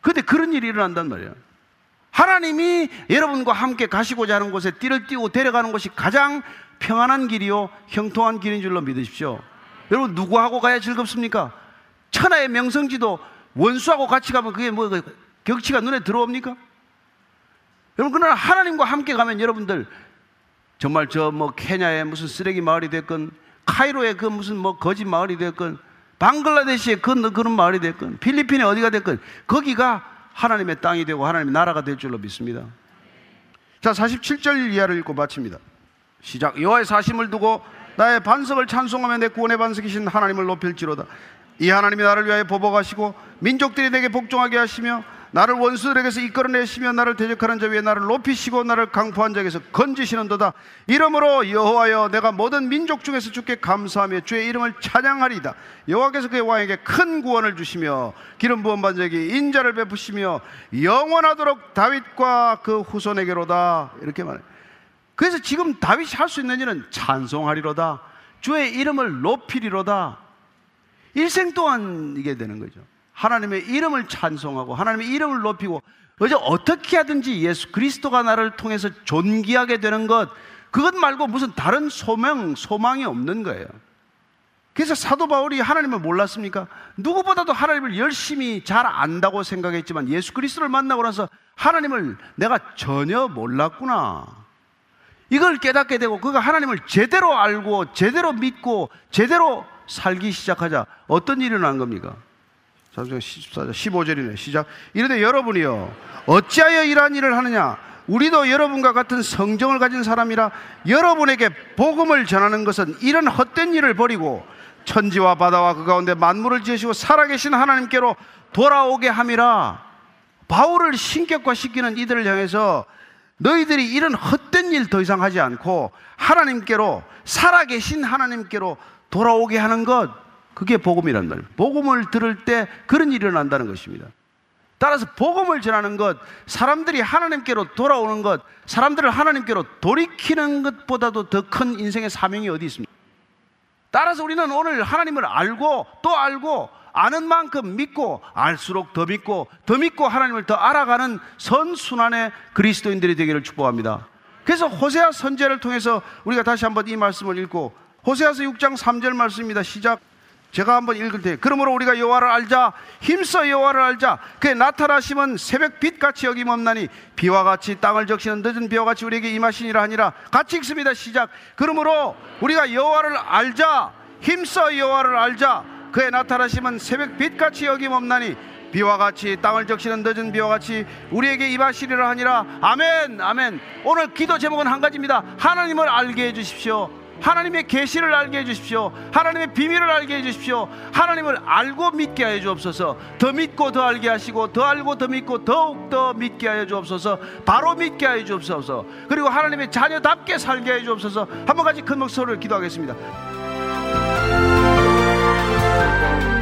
근데 그런 일이 일어난단 말이에요. 하나님이 여러분과 함께 가시고자 하는 곳에 띠를 띄우고 데려가는 것이 가장 평안한 길이요 형통한 길인 줄로 믿으십시오. 여러분 누구하고 가야 즐겁습니까? 천하의 명성지도 원수하고 같이 가면 그게 뭐 격치가 눈에 들어옵니까? 여러분 그러나 하나님과 함께 가면 여러분들 정말 저 뭐 케냐의 무슨 쓰레기 마을이 됐건 카이로의 그 무슨 뭐 거짓 마을이 됐건 방글라데시의 그, 그런 마을이 됐건 필리핀의 어디가 됐건 거기가 하나님의 땅이 되고 하나님의 나라가 될 줄로 믿습니다. 자 47절 이하를 읽고 마칩니다. 시작 여호와의 사심을 두고 나의 반석을 찬송하며 내 구원의 반석이신 하나님을 높일지로다. 이 하나님이 나를 위하여 보복하시고 민족들이 내게 복종하게 하시며 나를 원수들에게서 이끌어내시며 나를 대적하는 자 위에 나를 높이시고 나를 강포한 자에게서 건지시는도다. 이러므로 여호와여 내가 모든 민족 중에서 주께 감사하며 주의 이름을 찬양하리다. 여호와께서 그의 왕에게 큰 구원을 주시며 기름 부은 반적이 인자를 베푸시며 영원하도록 다윗과 그 후손에게로다. 이렇게 말해 그래서 지금 다윗이 할 수 있는 일은 찬송하리로다 주의 이름을 높이리로다 일생 동안 이게 되는 거죠 하나님의 이름을 찬송하고 하나님의 이름을 높이고 어제 어떻게 하든지 예수 그리스도가 나를 통해서 존귀하게 되는 것 그것 말고 무슨 다른 소명 소망이 없는 거예요. 그래서 사도 바울이 하나님을 몰랐습니까? 누구보다도 하나님을 열심히 잘 안다고 생각했지만 예수 그리스도를 만나고 나서 하나님을 내가 전혀 몰랐구나. 이걸 깨닫게 되고 그가 하나님을 제대로 알고 제대로 믿고 제대로 살기 시작하자 어떤 일이 일어난 겁니까? 14절, 15절이네. 시작. 이런데 여러분이요. 어찌하여 이러한 일을 하느냐? 우리도 여러분과 같은 성정을 가진 사람이라 여러분에게 복음을 전하는 것은 이런 헛된 일을 버리고 천지와 바다와 그 가운데 만물을 지으시고 살아계신 하나님께로 돌아오게 함이라. 바울을 신격화시키는 이들을 향해서 너희들이 이런 헛된 일 더 이상 하지 않고 하나님께로 살아계신 하나님께로 돌아오게 하는 것 그게 복음이란 말이에요. 복음을 들을 때 그런 일이 일어난다는 것입니다. 따라서 복음을 전하는 것, 사람들이 하나님께로 돌아오는 것, 사람들을 하나님께로 돌이키는 것보다도 더 큰 인생의 사명이 어디 있습니까? 따라서 우리는 오늘 하나님을 알고 또 알고 아는 만큼 믿고 알수록 더 믿고 더 믿고 하나님을 더 알아가는 선순환의 그리스도인들이 되기를 축복합니다. 그래서 호세아 선제를 통해서 우리가 다시 한번 이 말씀을 읽고 호세아서 6장 3절 말씀입니다. 시작. 제가 한번 읽을 때 그러므로 우리가 여호와를 알자 힘써 여호와를 알자 그의 나타나심은 새벽 빛같이 여김없나니 비와 같이 땅을 적시는 늦은 비와 같이 우리에게 임하시니라 하니라 같이 읽습니다 시작 그러므로 우리가 여호와를 알자 힘써 여호와를 알자 그의 나타나심은 새벽 빛같이 여김없나니 비와 같이 땅을 적시는 늦은 비와 같이 우리에게 임하시리라 하니라 아멘 아멘 오늘 기도 제목은 한 가지입니다 하나님을 알게 해 주십시오 하나님의 계시를 알게 해 주십시오. 하나님의 비밀을 알게 해 주십시오. 하나님을 알고 믿게 하여 주옵소서. 더 믿고 더 알게 하시고 더 알고 더 믿고 더욱 더 믿게 하여 주옵소서. 바로 믿게 하여 주옵소서. 그리고 하나님의 자녀답게 살게 하여 주옵소서. 한번 같이 큰 목소리를 기도하겠습니다. Bye.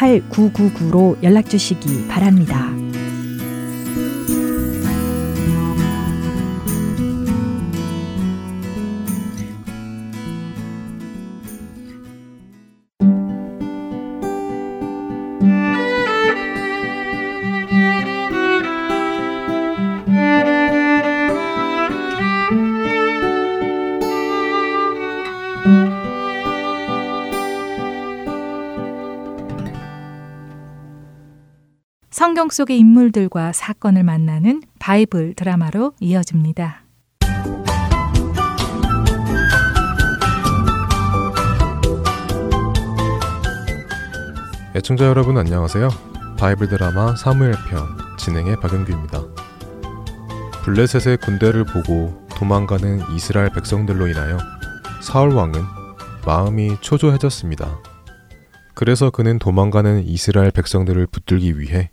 8999로 연락 주시기 바랍니다. 성경 속의 인물들과 사건을 만나는 바이블 드라마로 이어집니다. 애청자 여러분 안녕하세요. 바이블 드라마 사무엘 편 진행의 박은규입니다. 블레셋의 군대를 보고 도망가는 이스라엘 백성들로 인하여 사울 왕은 마음이 초조해졌습니다. 그래서 그는 도망가는 이스라엘 백성들을 붙들기 위해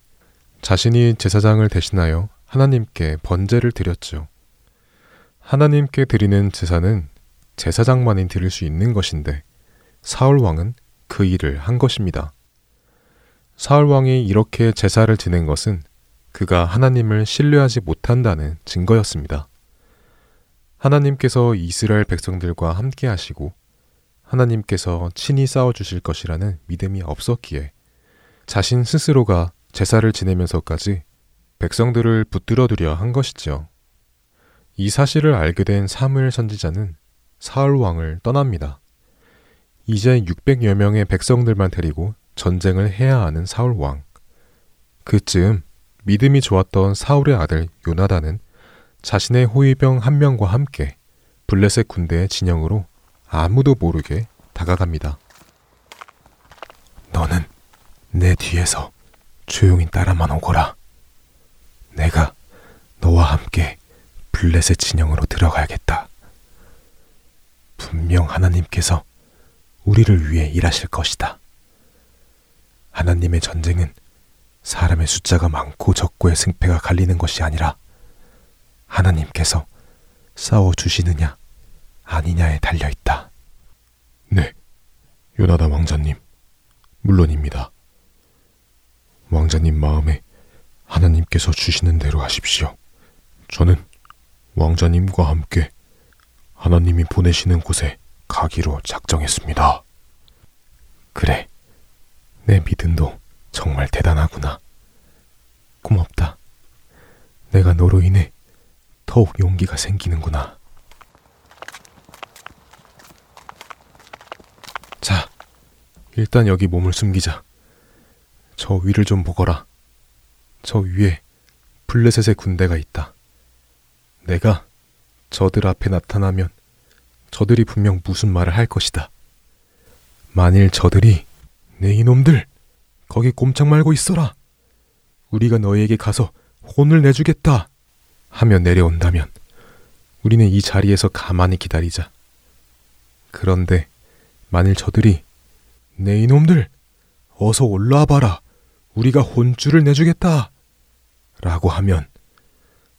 자신이 제사장을 대신하여 하나님께 번제를 드렸죠. 하나님께 드리는 제사는 제사장만이 드릴 수 있는 것인데 사울 왕은 그 일을 한 것입니다. 사울 왕이 이렇게 제사를 지낸 것은 그가 하나님을 신뢰하지 못한다는 증거였습니다. 하나님께서 이스라엘 백성들과 함께 하시고 하나님께서 친히 싸워 주실 것이라는 믿음이 없었기에 자신 스스로가 제사를 지내면서까지 백성들을 붙들어 두려 한 것이죠. 이 사실을 알게 된 사무엘 선지자는 사울 왕을 떠납니다. 이제 600여 명의 백성들만 데리고 전쟁을 해야 하는 사울 왕. 그쯤 믿음이 좋았던 사울의 아들 요나단은 자신의 호위병 한 명과 함께 블레셋 군대의 진영으로 아무도 모르게 다가갑니다. 너는 내 뒤에서 조용히 따라만 오거라. 내가 너와 함께 블레셋 진영으로 들어가야겠다. 분명 하나님께서 우리를 위해 일하실 것이다. 하나님의 전쟁은 사람의 숫자가 많고 적고의 승패가 갈리는 것이 아니라 하나님께서 싸워 주시느냐 아니냐에 달려 있다. 네, 요나다 왕자님, 물론입니다. 왕자님 마음에 하나님께서 주시는 대로 하십시오. 저는 왕자님과 함께 하나님이 보내시는 곳에 가기로 작정했습니다. 그래, 내 믿음도 정말 대단하구나. 고맙다. 내가 너로 인해 더욱 용기가 생기는구나. 자, 일단 여기 몸을 숨기자. 저 위를 좀 보거라. 저 위에 블레셋의 군대가 있다. 내가 저들 앞에 나타나면 저들이 분명 무슨 말을 할 것이다. 만일 저들이 내 이놈들 거기 꼼짝 말고 있어라. 우리가 너희에게 가서 혼을 내주겠다. 하며 내려온다면 우리는 이 자리에서 가만히 기다리자. 그런데 만일 저들이 내 이놈들 어서 올라와 봐라. 우리가 혼줄을 내주겠다. 라고 하면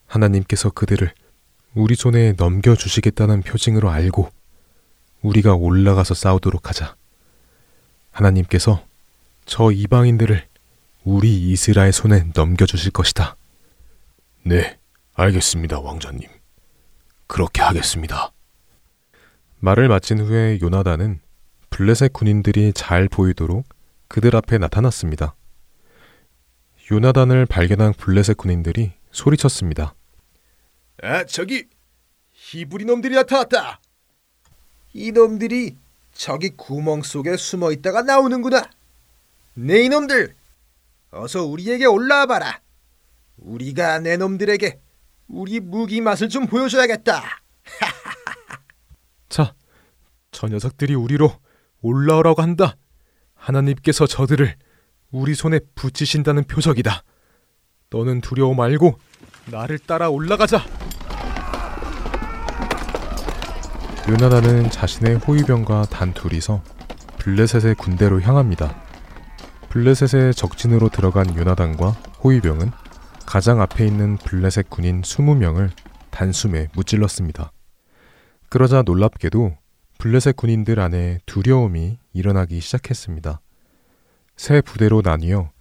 하나님께서 그들을 우리 손에 넘겨주시겠다는 표징으로 알고 우리가 올라가서 싸우도록 하자. 하나님께서 저 이방인들을 우리 이스라엘 손에 넘겨주실 것이다. 네, 알겠습니다, 왕자님. 그렇게 하겠습니다. 말을 마친 후에 요나단은 블레셋 군인들이 잘 보이도록 그들 앞에 나타났습니다. 요나단을 발견한 블레셋 군인들이 소리쳤습니다. 아, 저기 히브리 놈들이 나타났다. 이 놈들이 저기 구멍 속에 숨어 있다가 나오는구나. 네 이놈들, 어서 우리에게 올라와 봐라. 우리가 내 놈들에게 우리 무기 맛을 좀 보여줘야겠다. 자, 저 녀석들이 우리로 올라오라고 한다. 하나님께서 저들을 우리 손에 붙이신다는 표적이다. 너는 두려워 말고 나를 따라 올라가자. 요나단은 자신의 호위병과 단 둘이서 블레셋의 군대로 향합니다. 블레셋의 적진으로 들어간 요나단과 호위병은 가장 앞에 있는 블레셋 군인 20명을 단숨에 무찔렀습니다. 그러자 놀랍게도 블레셋 군인들 안에 두려움이 일어나기 시작했습니다. 세 부대로 나뉘어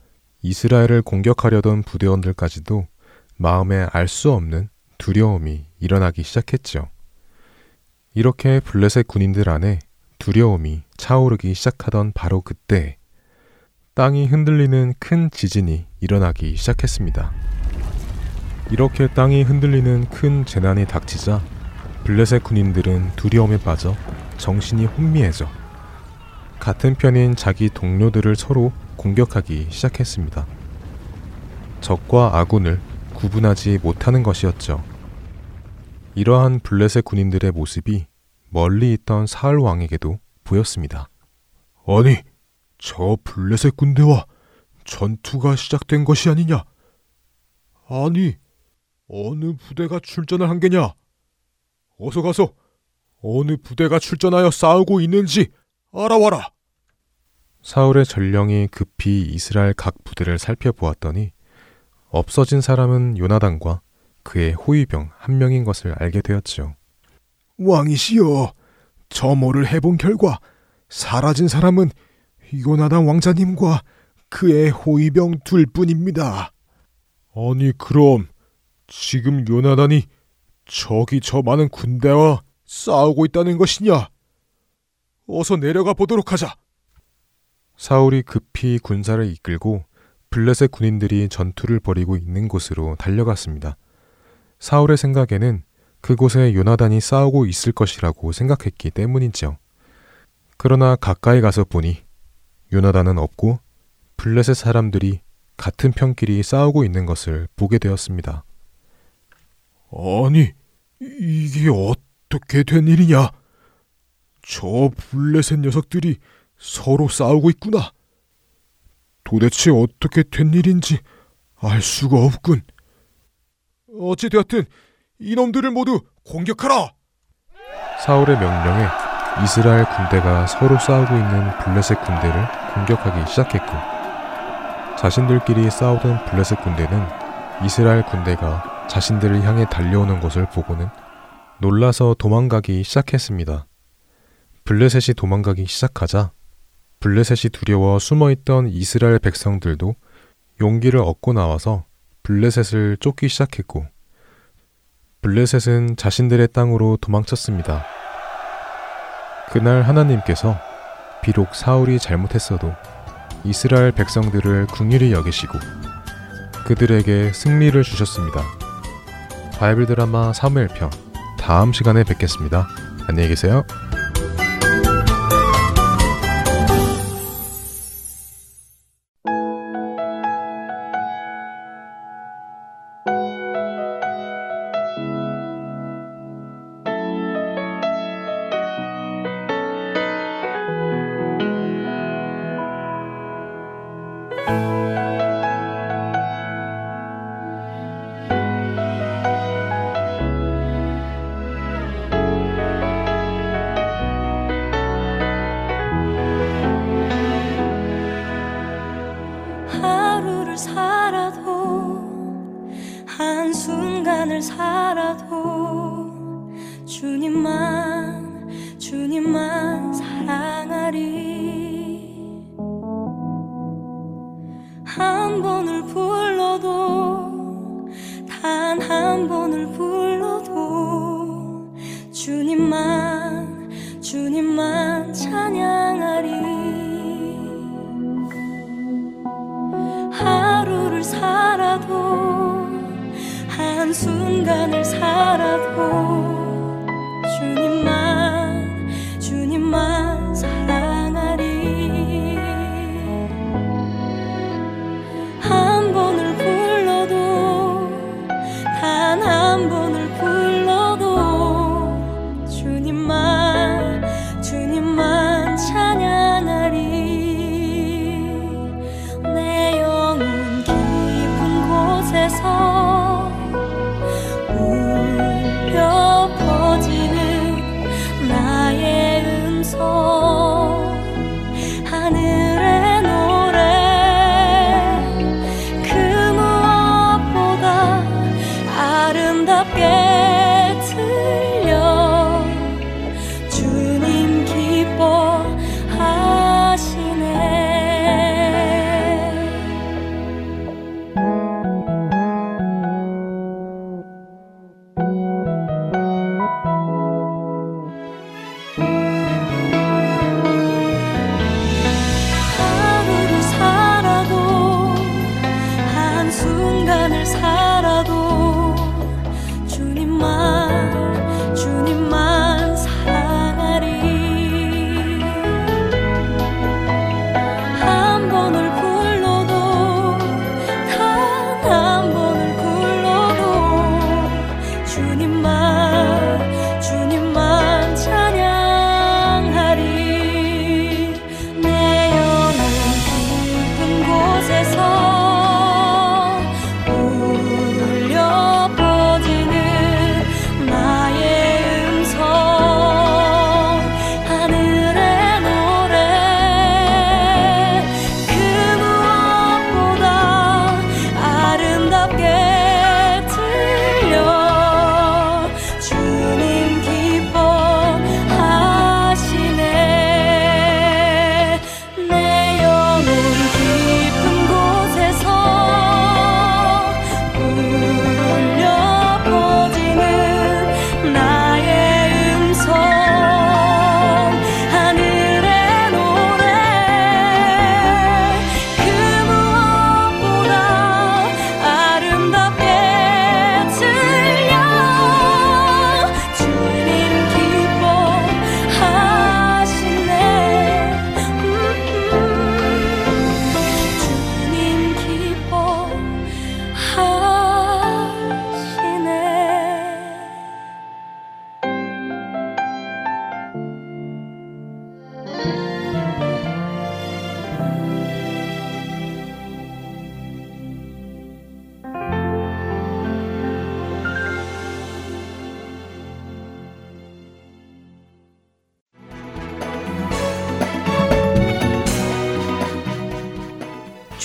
이스라엘을 공격하려던 부대원들까지도 마음에 알 수 없는 두려움이 일어나기 시작했죠. 이렇게 블레셋 군인들 안에 두려움이 차오르기 시작하던 바로 그때 땅이 흔들리는 큰 지진이 일어나기 시작했습니다. 이렇게 땅이 흔들리는 큰 재난이 닥치자 블레셋 군인들은 두려움에 빠져 정신이 혼미해져 같은 편인 자기 동료들을 서로 공격하기 시작했습니다. 적과 아군을 구분하지 못하는 것이었죠. 이러한 블레셋 군인들의 모습이 멀리 있던 사울 왕에게도 보였습니다. 아니, 저 블레셋 군대와 전투가 시작된 것이 아니냐? 아니, 어느 부대가 출전을 한 게냐? 어서 가서 어느 부대가 출전하여 싸우고 있는지 알아와라. 사울의 전령이 급히 이스라엘 각 부대를 살펴보았더니 없어진 사람은 요나단과 그의 호위병 한 명인 것을 알게 되었지요. 왕이시여, 점호를 해본 결과 사라진 사람은 요나단 왕자님과 그의 호위병 둘뿐입니다. 아니 그럼 지금 요나단이 저기 저 많은 군대와 싸우고 있다는 것이냐? 어서 내려가 보도록 하자. 사울이 급히 군사를 이끌고 블레셋 군인들이 전투를 벌이고 있는 곳으로 달려갔습니다. 사울의 생각에는 그곳에 요나단이 싸우고 있을 것이라고 생각했기 때문이지요. 그러나 가까이 가서 보니 요나단은 없고 블레셋 사람들이 같은 편끼리 싸우고 있는 것을 보게 되었습니다. 아니, 이게 어떻게 된 일이냐? 저 블레셋 녀석들이 서로 싸우고 있구나. 도대체 어떻게 된 일인지 알 수가 없군. 어찌되었든 이놈들을 모두 공격하라! 사울의 명령에 이스라엘 군대가 서로 싸우고 있는 블레셋 군대를 공격하기 시작했고, 자신들끼리 싸우던 블레셋 군대는 이스라엘 군대가 자신들을 향해 달려오는 것을 보고는 놀라서 도망가기 시작했습니다. 블레셋이 도망가기 시작하자 블레셋이 두려워 숨어있던 이스라엘 백성들도 용기를 얻고 나와서 블레셋을 쫓기 시작했고 블레셋은 자신들의 땅으로 도망쳤습니다. 그날 하나님께서 비록 사울이 잘못했어도 이스라엘 백성들을 궁일히 여기시고 그들에게 승리를 주셨습니다. 바이블 드라마 사무엘편 다음 시간에 뵙겠습니다. 안녕히 계세요.